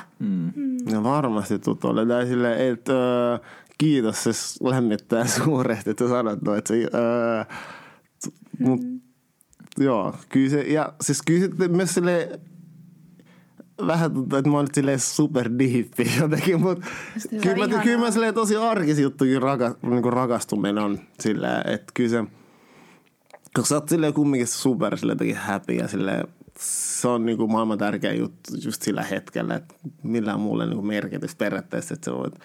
Ja varmasti tuttu oli. Tai silleen, että öö, kiitos, se lämmittää <laughs> suuresti, että sä sanot noin, että se, öö, t- mut, joo, kyllä se, ja siis kyllä se myös silleen, vähän tuntuu, että mä oon nyt silleen super diippi jotenkin, mutta kyllä, mä, kyllä mä silleen tosi arkisi juttukin raka, niin rakastuminen on silleen, että kyllä se, koska sä oot silleen kumminkin super silleen jotenkin happy ja silleen, se on niinku maailman tärkeä juttu just sillä hetkellä, että millään muulle niinku merkitys periaatteessa, että sä voit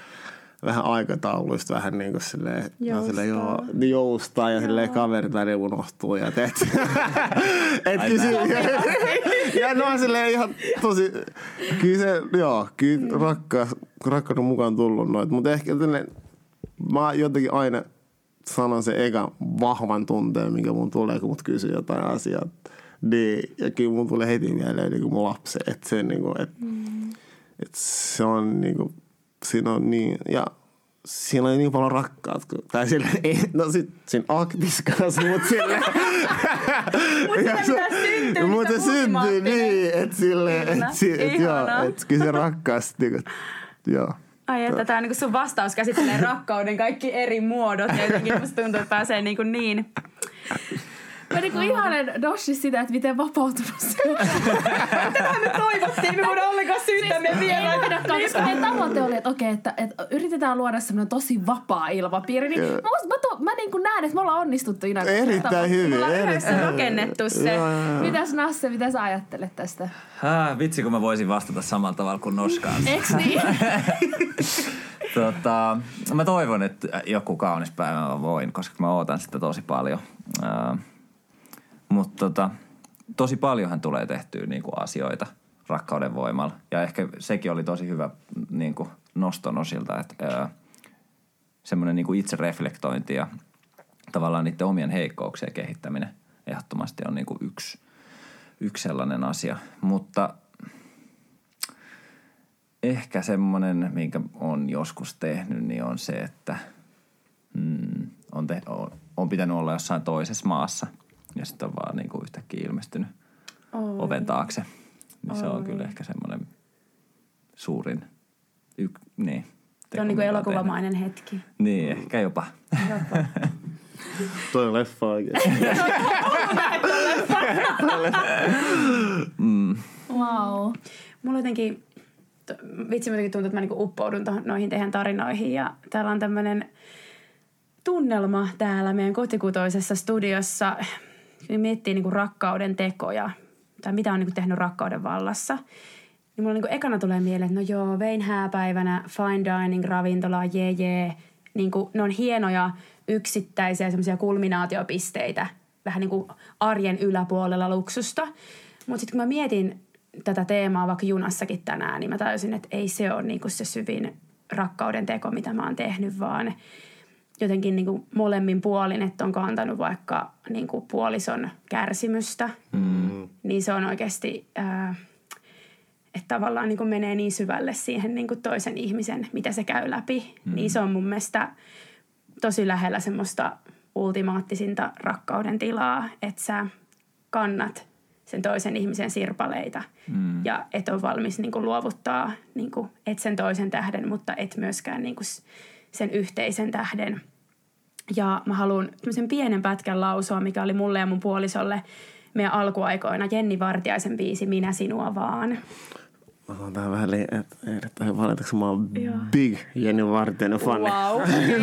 vähän aikatauluista vähän niin kuin silleen, no Joustaa. silleen joo, niin joustaa ja silleen kaverit välillä unohtuu ja teet. <laughs> et kyllä se, <laughs> ja no on silleen ihan tosi, kyllä se, joo, kyllä rakkaus, rakkauden mukaan tullut noit, mutta ehkä tällainen, mä jotenkin aina sanon sen eka vahvan tunteen, mikä mun tulee, kun mut kysyy jotain asiaa. Niin, ja kyllä mun tulee heti mieleen niin kuin mun lapsi. Että se, niin kuin, et, mm. et se on niin kuin, siinä on niin, ja siinä on niin paljon rakkaat. kun- Tai sille, ei, no sit siinä aktis kanssa, mutta sille. Mut sitä pitää syntyä, Mutta se syntyy niin, että sille, että si, et, joo, että kyllä se rakkaus, niin kuin, joo. Ai että tämä niinku sun vastaus käsittelee rakkauden kaikki eri muodot. Ja jotenkin musta tuntuu, että pääsee niinku niin. Mä niinku ihailen Doshi sitä, että miten vapautunut se on. Tätä me toivottiin, me voidaan ollenkaan syyttää meidän Ei vieraita. voidakaan, koska meidän tavoite oli, että okei, että, että yritetään luoda semmoinen tosi vapaa ilmapiiri. Niin Joo. mä, mä, to, mä niin kuin näen, että me ollaan onnistuttu Ina. Erittäin hyvin. Me ollaan yhdessä erittäin rakennettu se. Joo, joo, joo. Mitäs Nasse, mitä sä ajattelet tästä? Hää, vitsi, kun mä voisin vastata samalla tavalla kuin Noskaan. Eiks niin? <laughs> tota, mä toivon, että joku kaunis päivä mä voin, koska mä ootan sitä tosi paljon. Uh, Mutta tota, tosi paljonhan tulee tehtyä niinku asioita rakkauden voimalla. Ja ehkä sekin oli tosi hyvä niinku noston osilta, että semmoinen niinku itsereflektointi ja tavallaan niiden omien heikkouksien kehittäminen ehdottomasti on niinku yksi, yksi sellainen asia. Mutta ehkä semmoinen, minkä on joskus tehnyt, niin on se, että mm, on, te, on, on pitänyt olla jossain toisessa maassa ja sitten on vaan niin kuin yhtäkkiä ilmestynyt Oi. oven taakse. Niin se on kyllä ehkä semmoinen suurin, yk, niin. Se on niinku mitä elokuvamainen hetki. tehnyt. Niin, ehkä jopa. <laughs> Toi on leffa oikein. <laughs> wow. Mulla jotenkin, vitsi jotenkin tuntuu, että mä niinku uppoudun tohon, noihin teidän tarinoihin. Ja täällä on tämmönen tunnelma täällä meidän kotikutoisessa studiossa. Kun miettii niinku rakkauden tekoja, tai mitä on niinku tehnyt rakkauden vallassa. Niin mulla niinku ekana tulee mieleen, että no joo, vein hääpäivänä, fine dining, ravintola, jee jee. Niinku, ne on hienoja yksittäisiä semmoisia kulminaatiopisteitä, vähän niin kuin arjen yläpuolella luksusta. Mutta sitten kun mä mietin tätä teemaa vaikka junassakin tänään, niin mä tajusin, että ei se ole niinku se syvin rakkauden teko, mitä mä oon tehnyt, vaan jotenkin niinku molemmin puolin, että on kantanut vaikka niinku puolison kärsimystä, mm. niin se on oikeasti, ää, että tavallaan niinku menee niin syvälle siihen niinku toisen ihmisen, mitä se käy läpi. Mm. Niin se on mun mielestä tosi lähellä semmoista ultimaattisinta rakkauden tilaa, että sä kannat sen toisen ihmisen sirpaleita mm. ja et ole valmis niin kuin, luovuttaa niin kuin, et sen toisen tähden, mutta et myöskään niin kuin, sen yhteisen tähden. Ja mä haluan tämmöisen pienen pätkän lausua, mikä oli mulle ja mun puolisolle meidän alkuaikoina Jenni Vartiaisen biisi Minä sinua vaan. Mä sanon tähän väliin, että erittäin valitaanko mä oon big Jenny Vartijainen fani. Wow.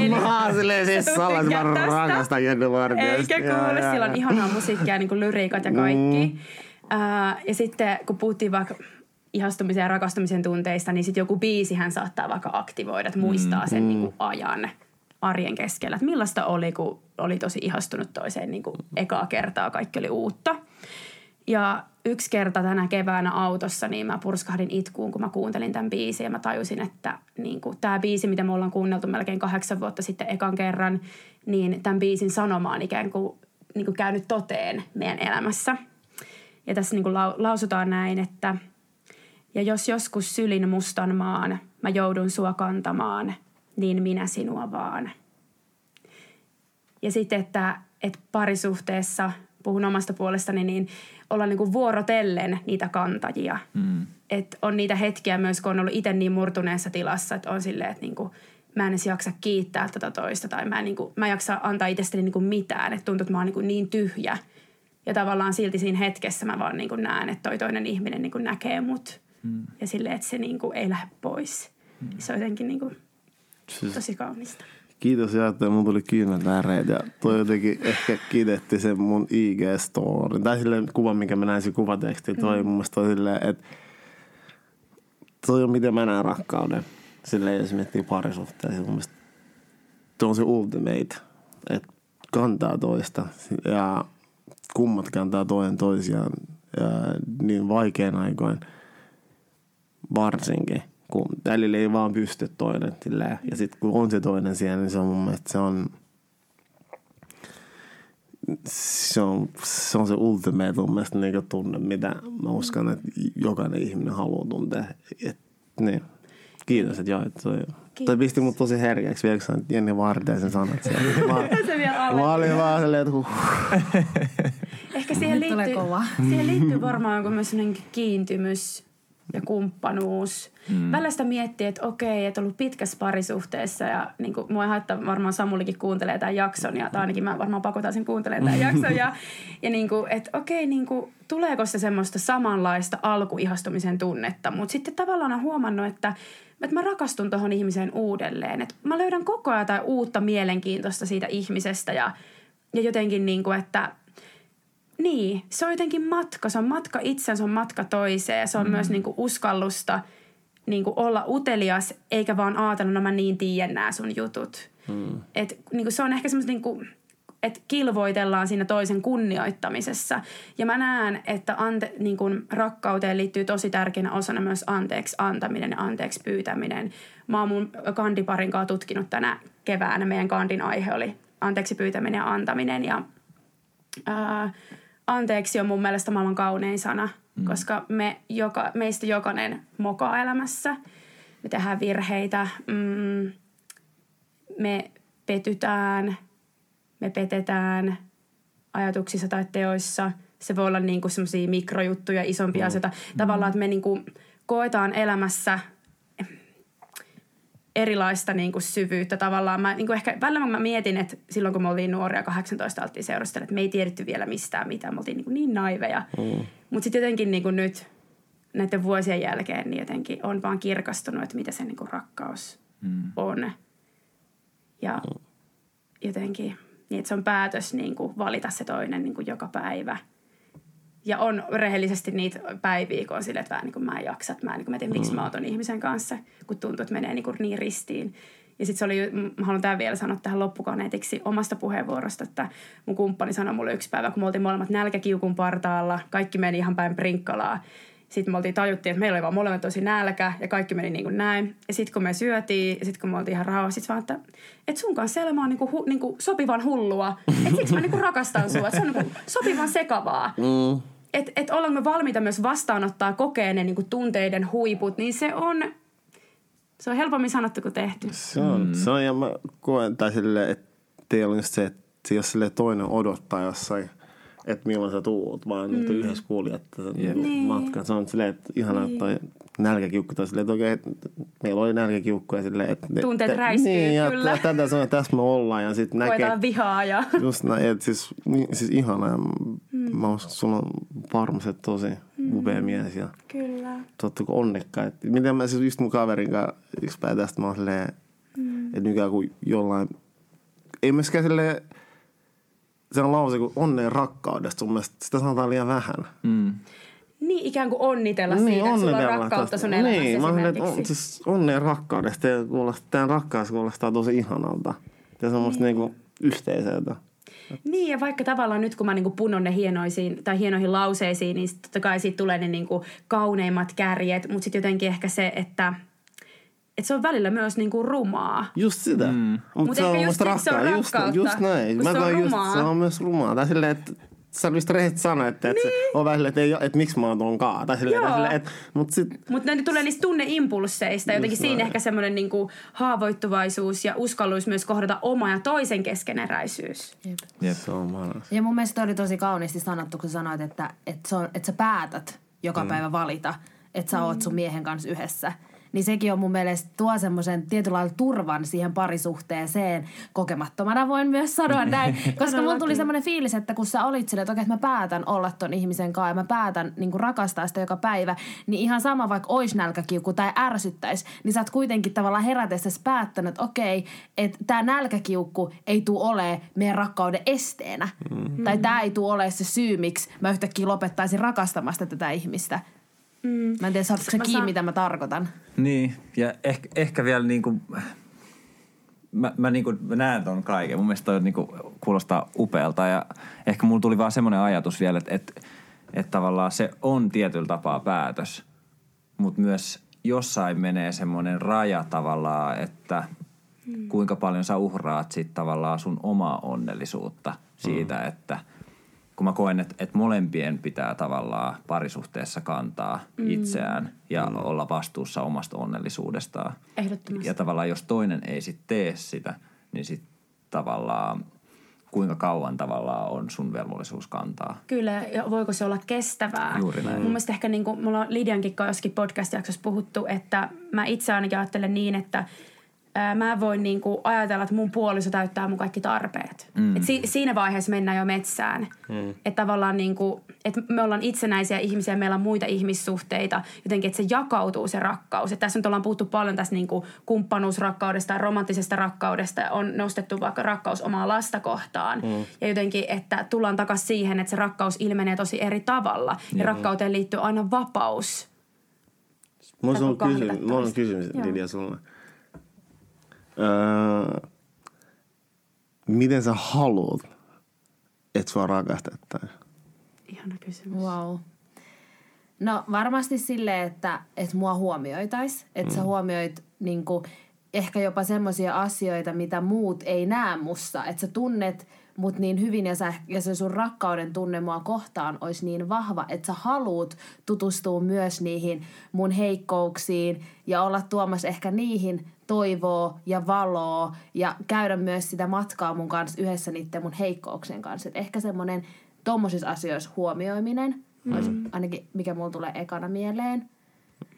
<laughs> mä oon silleen siis salais, mä rakastan Jenny Vartijaista. Eikä kuule, sillä on ihanaa musiikkia, niin kuin lyriikat ja kaikki. Mm. Ää, ja sitten kun puhuttiin vaikka ihastumisen ja rakastumisen tunteista, niin sitten joku biisihän saattaa vaikka aktivoida, että muistaa sen niin kuin ajan arjen keskellä. Että millaista oli, kun oli tosi ihastunut toiseen niin kuin ekaa kertaa, kaikki oli uutta. Ja yksi kerta tänä keväänä autossa, niin mä purskahdin itkuun, kun mä kuuntelin tämän biisin. Ja mä tajusin, että niin tämä biisi, mitä me ollaan kuunneltu melkein kahdeksan vuotta sitten ekan kerran, niin tämän biisin sanoma on ikään kuin, niin kuin käynyt toteen meidän elämässä. Ja tässä niin kuin lau- lausutaan näin, että ja jos joskus sylin mustan maan, mä joudun sua kantamaan, niin minä sinua vaan. Ja sitten, että, että parisuhteessa, puhun omasta puolestani, niin olla niin vuorotellen niitä kantajia. Mm. Että on niitä hetkiä myös, kun on ollut itse niin murtuneessa tilassa, että on silleen, että niin kuin, mä en edes jaksa kiittää tätä toista tai mä en, niin kuin, mä en jaksa antaa itsestäni niin kuin mitään. Että tuntuu, että mä oon niin, niin tyhjä. Ja tavallaan silti siinä hetkessä mä vaan niin näen, että toi toinen ihminen niin näkee mut. Mm. Ja silleen, että se niin kuin ei lähde pois. Mm. Se on jotenkin niin kuin tosi kaunista. Kiitos ja että mun tuli kyyneltäreet ja toi jotenkin ehkä kiitetti sen mun IG-story. Tai silleen kuva, minkä mä näin siinä kuvateksti. Toi mm. mun mielestä toi silleen, että toi on miten mä näen rakkauden. Silleen jos miettii parisuhteessa. Mun mielestä toi on se ultimate. Että kantaa toista ja kummat kantaa toinen toisiaan ja niin vaikein aikoin varsinkin kun välillä ei vaan pysty toinen silleen. Ja sitten kun on se toinen siellä, niin se on mun mielestä se on se on se, on se ultimate mun mielestä niin tunne, mitä mä uskon, että jokainen ihminen haluaa tuntea. Et, niin. Kiitos, että jaoit toi. Toi pisti mut tosi herkäksi vielä, kun sanoit Jenni Vartijaisen sanat siellä. <laughs> Mä, mä olin vaan silleen, että huh. Ehkä siihen liittyy, siihen liittyy varmaan joku myös kiintymys ja kumppanuus. Mm. Välillä sitä miettii, että okei, että ollut pitkässä parisuhteessa ja niin kuin, mua ei haittaa, varmaan Samulikin kuuntelee tämän jakson ja tai ainakin mä varmaan pakotan sen kuuntelemaan tämän jakson. Ja, ja niin kuin, että okei, niin kuin, tuleeko se semmoista samanlaista alkuihastumisen tunnetta, mutta sitten tavallaan on huomannut, että että mä rakastun tuohon ihmiseen uudelleen. Että mä löydän koko ajan jotain uutta mielenkiintoista siitä ihmisestä ja, ja jotenkin niin kuin, että niin, se on jotenkin matka. Se on matka itsensä, se on matka toiseen ja se on mm. myös niinku uskallusta niinku olla utelias, eikä vaan ajatella, no mä niin tiedän nämä sun jutut. Mm. Et, niinku, se on ehkä semmoista niinku, että kilvoitellaan siinä toisen kunnioittamisessa. Ja mä näen, että ante, niin kun rakkauteen liittyy tosi tärkeänä osana myös anteeksi antaminen ja anteeksi pyytäminen. Mä oon mun kandiparin kanssa tutkinut tänä keväänä. Meidän kandin aihe oli anteeksi pyytäminen ja antaminen. Ja ää, anteeksi on mun mielestä maailman kaunein sana, mm. koska me joka, meistä jokainen mokaa elämässä. Me tehdään virheitä, mm, me petytään, me petetään ajatuksissa tai teoissa. Se voi olla niinku semmoisia mikrojuttuja, isompia mm. asioita. Tavallaan, että me niinku koetaan elämässä erilaista niin kuin syvyyttä tavallaan. Mä, niin kuin ehkä, välillä mä mietin, että silloin kun me oltiin nuoria 18 oltiin seurustella, että me ei tiedetty vielä mistään mitään. Me oltiin niin, kuin niin naiveja. Mm. Mutta sitten jotenkin niin kuin nyt näiden vuosien jälkeen niin jotenkin on vaan kirkastunut, että mitä se niin kuin rakkaus mm. on. Ja mm. jotenkin niin, että se on päätös niin kuin valita se toinen niin kuin joka päivä. Ja on rehellisesti niitä päiviä, kun on silleen, että vähän niin kuin mä en jaksa, että mä en niin kuin, mä tiedän, miksi mä oon ihmisen kanssa, kun tuntuu, että menee niin, kuin niin ristiin. Ja sitten se oli, mä haluan tämän vielä sanoa tähän loppukaneetiksi omasta puheenvuorosta, että mun kumppani sanoi mulle yksi päivä, kun me oltiin molemmat nälkäkiukun partaalla, kaikki meni ihan päin prinkkalaa. Sitten me oltiin tajuttiin, että meillä oli vaan molemmat tosi nälkä ja kaikki meni niin kuin näin. Ja sitten kun me syötiin ja sitten kun me oltiin ihan rauhassa, sitten vaan, että, että sun kanssa elämä on niin kuin, hu, niin kuin sopivan hullua. Että siksi mä niin kuin rakastan sua, että se on niin kuin sopivan sekavaa. Mm. Että et ollaanko me valmiita myös vastaanottaa kokeen ne niin kuin tunteiden huiput, niin se on, se on helpommin sanottu kuin tehty. Se on, mm. se on ja mä koen, tai silleen, että teillä on just se, että jos silleen toinen odottaa jossain – että milloin sä tuut, vaan mm. että yhdessä kuulijat yep. niin. matkan. Se on silleen, että ihanaa niin. toi nälkäkiukku. Tai silleen, että okei, että meillä oli nälkäkiukku. Ja silleen, että, Tunteet te, räiskyy, niin, kyllä. Ja tätä sanoo, että tässä me ollaan. Ja sit näkee, Koetaan vihaa. Ja... Just näin, että siis, niin, siis ihanaa. Mm. Mä uskon, että sulla on varmasti tosi mm. upea mies. Ja Kyllä. Tottuko onnekkaita. Miten mä siis just mun kaverin kanssa yksi päivä tästä mä oon silleen, mm. että nykyään kun jollain, ei myöskään silleen, se on lause kuin onneen rakkaudesta, sun mielestä sitä sanotaan liian vähän. Mm. Niin ikään kuin onnitella siitä, että sulla on rakkautta tästä. sun elämässä Niin, mä että on, siis onneen rakkaudesta ja kuulostaa, tämän rakkaus kuulostaa tosi ihanalta. Ja semmoista niin. niinku yhteisöltä. Niin, ja vaikka tavallaan nyt kun mä niinku punon ne hienoisiin, tai hienoihin lauseisiin, niin totta kai siitä tulee ne niinku kauneimmat kärjet, mutta sitten jotenkin ehkä se, että, että se on välillä myös niinku rumaa. Just sitä. Mm. Mutta Mut se ehkä just se on rakkautta. Just, just näin. kun se on koen just, rumaa. se on myös rumaa. Tai silleen, että sä just rehellisesti sanoa, että, että Niin. se on vähän silleen, että, ei, että miksi mä oon tuon kaa. Tai silleen, Joo. silleen että, mutta sit, Mutta ne tulee niistä tunneimpulseista. Jotenkin Just siinä näin. ehkä semmoinen niinku haavoittuvaisuus ja uskallus myös kohdata oma ja toisen keskeneräisyys. Jep. se on. Ja mun mielestä toi oli tosi kauniisti sanottu, kun sanoit, että, että, se on, että sä päätät joka mm. päivä valita, että sä oot sun miehen kanssa yhdessä. Niin sekin on mun mielestä tuo semmoisen tietyllä lailla turvan siihen parisuhteeseen. Kokemattomana voin myös sanoa näin. <laughs> Koska mulla tuli semmoinen fiilis, että kun sä olit silleen, että okei, että mä päätän olla ton ihmisen kanssa ja mä päätän niin rakastaa sitä joka päivä, niin ihan sama vaikka ois nälkäkiukku tai ärsyttäisi, niin sä oot kuitenkin tavallaan herätessäsi päättänyt, että okei, että tämä nälkäkiukku ei tule ole meidän rakkauden esteenä. Mm. Tai tämä ei tule ole se syy, miksi mä yhtäkkiä lopettaisin rakastamasta tätä ihmistä. Mm. Mä en tiedä, saatko sä Mä kiinni, saan- mitä mä tarkoitan. Niin, ja ehkä, ehkä vielä niinku, mä, mä niinku näen ton kaiken. Mun mielestä toi niinku kuulostaa upealta ja ehkä mulla tuli vaan semmoinen ajatus vielä, että et, et tavallaan se on tietyllä tapaa päätös, mutta myös jossain menee semmoinen raja tavallaan, että kuinka paljon sä uhraat sit tavallaan sun omaa onnellisuutta siitä, että kun mä koen, että, että molempien pitää tavallaan parisuhteessa kantaa mm. itseään ja mm. olla vastuussa omasta onnellisuudestaan. Ehdottomasti. Ja tavallaan jos toinen ei sitten tee sitä, niin sitten tavallaan kuinka kauan tavallaan on sun velvollisuus kantaa. Kyllä, ja voiko se olla kestävää? Juuri näin. Mun mielestä ehkä niin kuin, mulla on Lidiankin kanssa jossakin podcast-jaksossa puhuttu, että mä itse ainakin ajattelen niin, että mä voin niin kuin ajatella, että mun puoliso täyttää mun kaikki tarpeet. Mm. Et si- siinä vaiheessa mennään jo metsään. Mm. Että tavallaan niin kuin, että me ollaan itsenäisiä ihmisiä, meillä on muita ihmissuhteita. Jotenkin, että se jakautuu se rakkaus. Et tässä nyt ollaan puhuttu paljon tästä niin kuin kumppanuusrakkaudesta ja romanttisesta rakkaudesta. On nostettu vaikka rakkaus omaa lasta kohtaan. Mm. Ja jotenkin, että tullaan takaisin siihen, että se rakkaus ilmenee tosi eri tavalla. Ja rakkauteen liittyy aina vapaus. Mulla on kysymys, mulla on kysymys Joo. Lidia sulle. Öö, miten sä haluat, että sua rakastettaisiin? Ihana kysymys. Wow. No varmasti silleen, että, että mua huomioitais. Että mm. sä huomioit niin kuin, ehkä jopa semmoisia asioita, mitä muut ei näe mussa. Että sä tunnet mut niin hyvin ja, sä, ja se sun rakkauden tunne mua kohtaan olisi niin vahva, että sä haluut tutustua myös niihin mun heikkouksiin ja olla tuomassa ehkä niihin toivoa ja valoa ja käydä myös sitä matkaa mun kanssa yhdessä niiden mun heikkouksien kanssa. Et ehkä semmoinen tommosissa asioissa huomioiminen mm. olisi ainakin mikä mulla tulee ekana mieleen.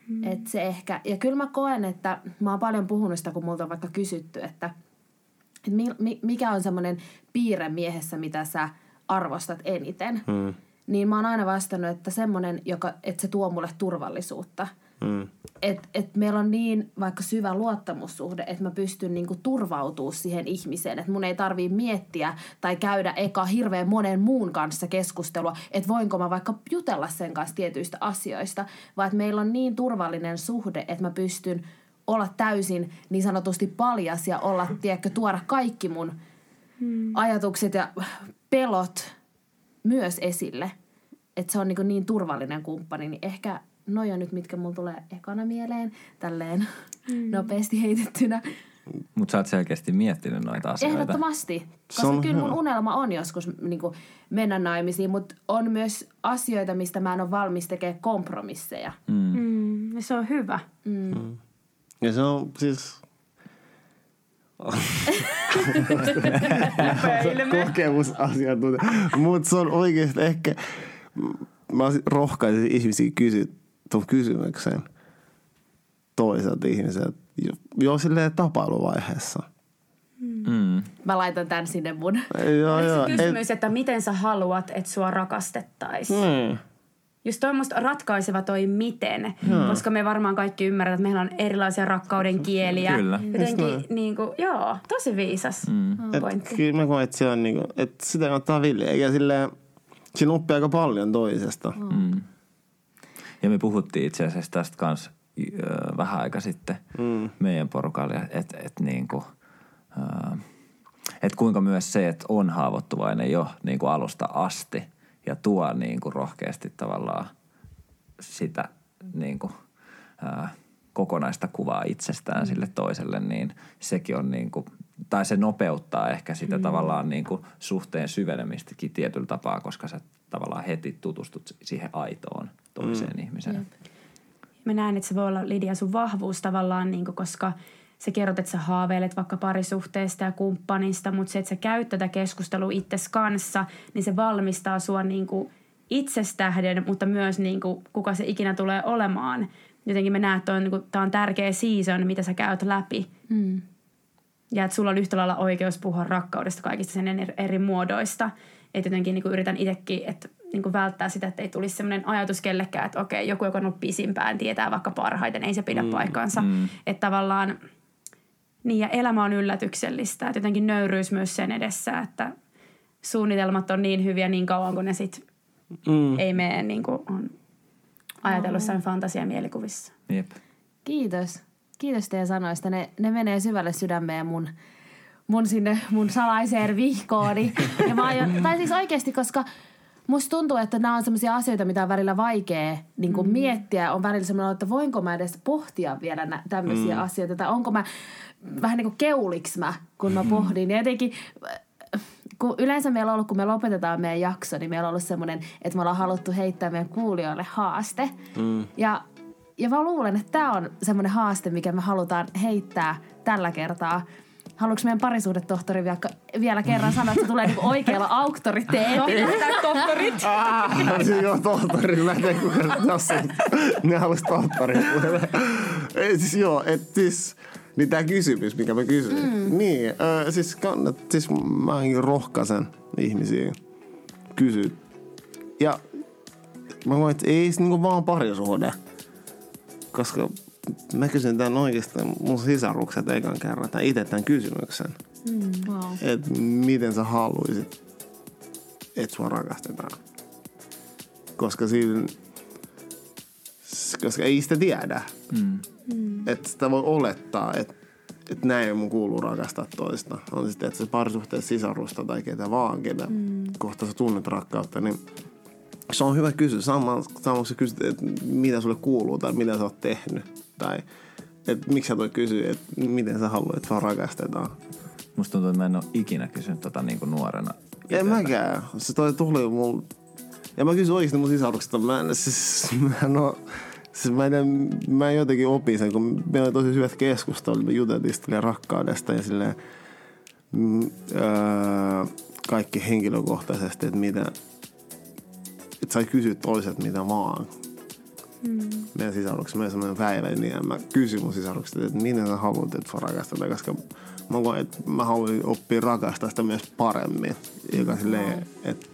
Mm. Et se ehkä, ja kyllä mä koen, että mä oon paljon puhunut sitä, kun multa on vaikka kysytty, että, että mi, mi, mikä on semmoinen piirre miehessä, mitä sä arvostat eniten. Mm. Niin mä oon aina vastannut, että semmoinen, joka, että se tuo mulle turvallisuutta. Mm. Että et meillä on niin vaikka syvä luottamussuhde, että mä pystyn niinku turvautumaan siihen ihmiseen. Että mun ei tarvii miettiä tai käydä eka hirveän monen muun kanssa keskustelua, että voinko mä vaikka jutella sen kanssa tietyistä asioista. Vaan että meillä on niin turvallinen suhde, että mä pystyn olla täysin niin sanotusti paljas ja olla, tiedätkö, tuoda kaikki mun ajatukset ja pelot myös esille. Että se on niin, niin turvallinen kumppani, niin ehkä noi on nyt, mitkä mulla tulee ekana mieleen, tälleen mm. nopeasti heitettynä. Mutta sä oot selkeästi miettinyt noita asioita. Ehdottomasti, koska on kyllä mun unelma on joskus niin kuin, mennä naimisiin, mutta on myös asioita, mistä mä en ole valmis tekemään kompromisseja. Mm. Mm, ja se on hyvä. Ja se on siis... kokemusasiantuntija. Mutta se on oikeasti ehkä... Mä rohkaisin ihmisiä kysyä tuon kysymyksen toiselta ihmiseltä jo, jo silleen tapailuvaiheessa. Mm. Mä laitan tän sinne mun. Joo, joo. Kysymys, että miten sä haluat, että sua rakastettaisiin. Mm. Just toi musta ratkaiseva toi miten, koska me varmaan kaikki ymmärretään, että meillä on erilaisia rakkauden kieliä. Kyllä. Jotenkin niin kuin, joo, tosi viisas mm. Et pointti. kyllä mä koen, että, se on niinku, että sitä kannattaa villiä. Eikä silleen, siinä oppii aika paljon toisesta. Mm. Ja me puhuttiin itse asiassa tästä kanssa vähän aika sitten mm. meidän porukalle, että et niinku, ö, et kuinka myös se, että on haavoittuvainen jo niinku alusta asti ja tuo niinku rohkeasti tavallaan sitä niinku, ö, kokonaista kuvaa itsestään mm. sille toiselle, niin sekin on niinku, tai se nopeuttaa ehkä sitä mm. tavallaan niinku suhteen syvenemistäkin tietyllä tapaa, koska sä tavallaan heti tutustut siihen aitoon toiseen mm. ihmiseen. Mä näen, että se voi olla Lidia sun vahvuus tavallaan, niin kuin, koska sä kerrot, että sä haaveilet vaikka parisuhteesta ja kumppanista, mutta se, että sä käyt tätä keskustelua itses kanssa, niin se valmistaa sua niin kuin itsestähden, mutta myös niin kuin, kuka se ikinä tulee olemaan. Jotenkin mä näen, että on, niin kuin, tää on tärkeä season, mitä sä käyt läpi. Mm. Ja että sulla on yhtä lailla oikeus puhua rakkaudesta kaikista sen eri, eri muodoista. Että jotenkin niin kuin yritän itsekin, että niin kuin välttää sitä, että ei tulisi sellainen ajatus kellekään, että okei, joku, joka on ollut pisimpään, tietää vaikka parhaiten, ei se pidä mm, paikkaansa. Mm. Että tavallaan, niin ja elämä on yllätyksellistä. Että jotenkin nöyryys myös sen edessä, että suunnitelmat on niin hyviä niin kauan, kun ne sitten mm. ei mene niin kuin on ajatellut sen fantasiamielikuvissa. Jep. Kiitos. Kiitos teidän sanoista. Ne, ne menee syvälle sydämeen mun, mun sinne mun salaiseen vihkooni. Ja mä aion, <laughs> tai siis oikeasti, koska musta tuntuu, että nämä on sellaisia asioita, mitä on välillä vaikea niin kuin mm. miettiä. On välillä semmoinen, että voinko mä edes pohtia vielä nä- tämmöisiä mm. asioita. Tai onko mä vähän niin kuin keuliks mä, kun mä pohdin. Ja jotenkin kun yleensä meillä on ollut, kun me lopetetaan meidän jakso, niin meillä on ollut semmoinen, että me ollaan haluttu heittää meidän kuulijoille haaste. Mm. Ja, ja mä luulen, että tämä on semmoinen haaste, mikä me halutaan heittää tällä kertaa. Haluatko meidän parisuhdetohtori vielä, vielä kerran sanoa, että se tulee niinku oikealla auktoriteetilla? <laughs> tohtorit. Siinä joo, tohtori. Mä en tiedä, kuka tässä Ne halus tohtori. Ei siis joo, että siis... Niin tämä kysymys, mikä mä kysyin. Mm. Niin, äh, siis, kannat, siis mä rohkaisen ihmisiä kysyä. Ja mä koen, että ei se niinku vaan parisuhde. Koska mä kysyn tämän oikeastaan mun sisarukset ekan kerran, tai itse tämän kysymyksen. Mm, wow. Että miten sä haluaisit, että sua rakastetaan. Koska siinä, koska ei sitä tiedä. Mm. Mm. Että sitä voi olettaa, että, että näin mun kuuluu rakastaa toista. On sitten, että se parisuhteessa sisarusta tai ketä vaan, ketä mm. kohta sä tunnet rakkautta, niin se on hyvä kysyä. Sama, sama kun sä kysyt, että mitä sulle kuuluu tai mitä sä oot tehnyt. Tai että miksi sä toi kysyä, että miten sä haluat, että sua rakastetaan. Musta tuntuu, että mä en ole ikinä kysynyt tota niin kuin nuorena. Ei mäkään. Se toi tuli mulla. Ja mä kysyin oikeasti mun sisaruksesta. Mä en, siis, mä en oo, siis mä, en, mä en jotenkin opin sen, kun meillä oli tosi hyvät keskustelut. Me juteltiin rakkaudesta ja silleen, mm, öö, kaikki henkilökohtaisesti, että mitä, että sai kysyä toiset mitä vaan. Mm. Meidän sisaruksessa, meidän semmoinen päivä, niin mä kysyin mun sisaruksesta, että miten sä haluat, että sua rakastetaan, koska mä koen, että mä haluan oppia rakastaa sitä myös paremmin, joka, silleen, että,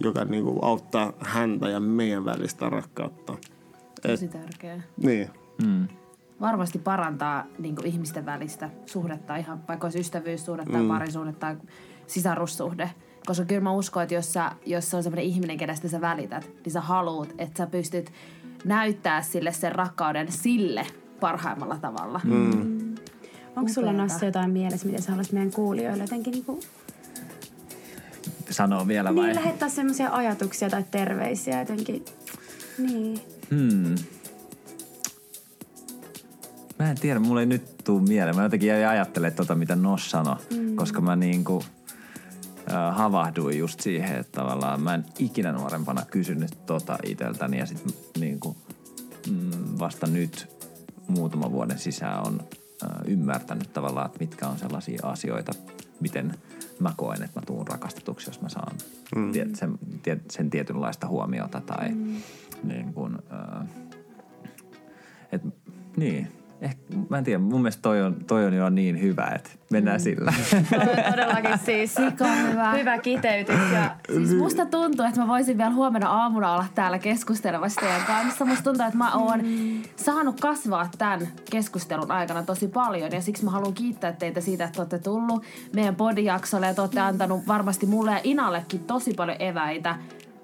joka niinku auttaa häntä ja meidän välistä rakkautta. Tosi tärkeä. Niin. Mm. Varmasti parantaa niin kuin ihmisten välistä suhdetta, ihan vaikka olisi ystävyyssuhde tai mm. parisuhde tai sisarussuhde. Koska kyllä mä uskon, että jos, sä, jos se on sellainen ihminen, kenestä sä välität, niin sä haluut, että sä pystyt näyttää sille sen rakkauden sille parhaimmalla tavalla. Mm. Onko sulla. Nassi jotain mielessä, miten sä haluaisit meidän kuulijoille jotenkin niinku, Sanoo vielä vai? niin lähettää semmoisia ajatuksia tai terveisiä jotenkin? Niin. Hmm. Mä en tiedä, mulla ei nyt tuu mieleen. Mä jotenkin jäin ajattelemaan tota, mitä Nos sanoi, mm. koska mä niinku äh, havahduin just siihen, että tavallaan mä en ikinä nuorempana kysynyt tota iteltäni ja sit niinku, mm, vasta nyt muutaman vuoden sisään on äh, ymmärtänyt tavallaan, että mitkä on sellaisia asioita, miten mä koen, että mä tuun rakastetuksi, jos mä saan mm. tiet, sen, tiet, sen tietynlaista huomiota tai mm. niin kuin, et, niin, ehkä, mä en tiedä, mun mielestä toi on, toi on jo niin hyvä, että mennään mm. sillä. <laughs> Toi on todellakin siis hyvä. hyvä kiteytys. Ja Siis musta tuntuu, että mä voisin vielä huomenna aamuna olla täällä keskustelemassa teidän kanssa. Musta tuntuu, että mä oon saanut kasvaa tämän keskustelun aikana tosi paljon. Ja siksi mä haluan kiittää teitä siitä, että olette tullut meidän podijaksolle ja te olette antanut varmasti mulle ja Inallekin tosi paljon eväitä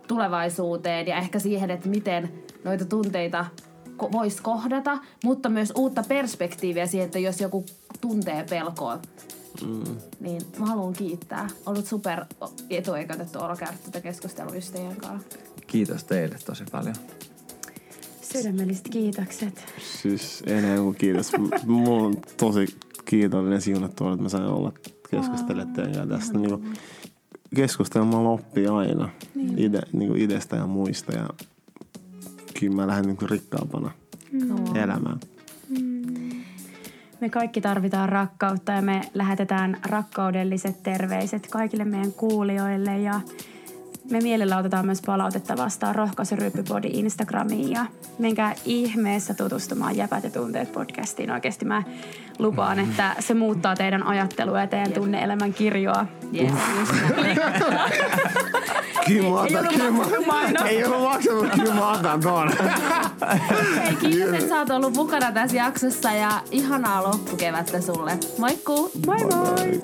tulevaisuuteen ja ehkä siihen, että miten noita tunteita voisi kohdata, mutta myös uutta perspektiiviä siihen, että jos joku tuntee pelkoa, mm. niin mä haluan kiittää. Ollut super etuoikeutettu olo käydä tätä keskustelua ystävien kanssa. Kiitos teille tosi paljon. sydämelliset kiitokset. Siis enää kuin kiitos. Mulla on tosi kiitollinen siunattu, että mä sain olla keskustelemaan teidän kanssa tästä. Niin keskustelmalla oppii aina ide, niin idestä ja muista. Ja kyllä mä lähden niin rikkaampana elämään. Me kaikki tarvitaan rakkautta ja me lähetetään rakkaudelliset terveiset kaikille meidän kuulijoille ja me mielellä otetaan myös palautetta vastaan rohkaisuryyppypodi Instagramiin ja menkää ihmeessä tutustumaan Jäpät ja tunteet podcastiin. Oikeasti mä lupaan, että se muuttaa teidän ajattelua ja teidän tunne-elämän kirjoa. Yes, just näin. Kyllä mä otan, kyllä mä, ei ollut maksanut, mutta kyllä mä otan tuon. Hei, kiitos, että sä oot ollut mukana tässä jaksossa ja ihanaa loppukevättä sulle. Moikkuu! Moi moi!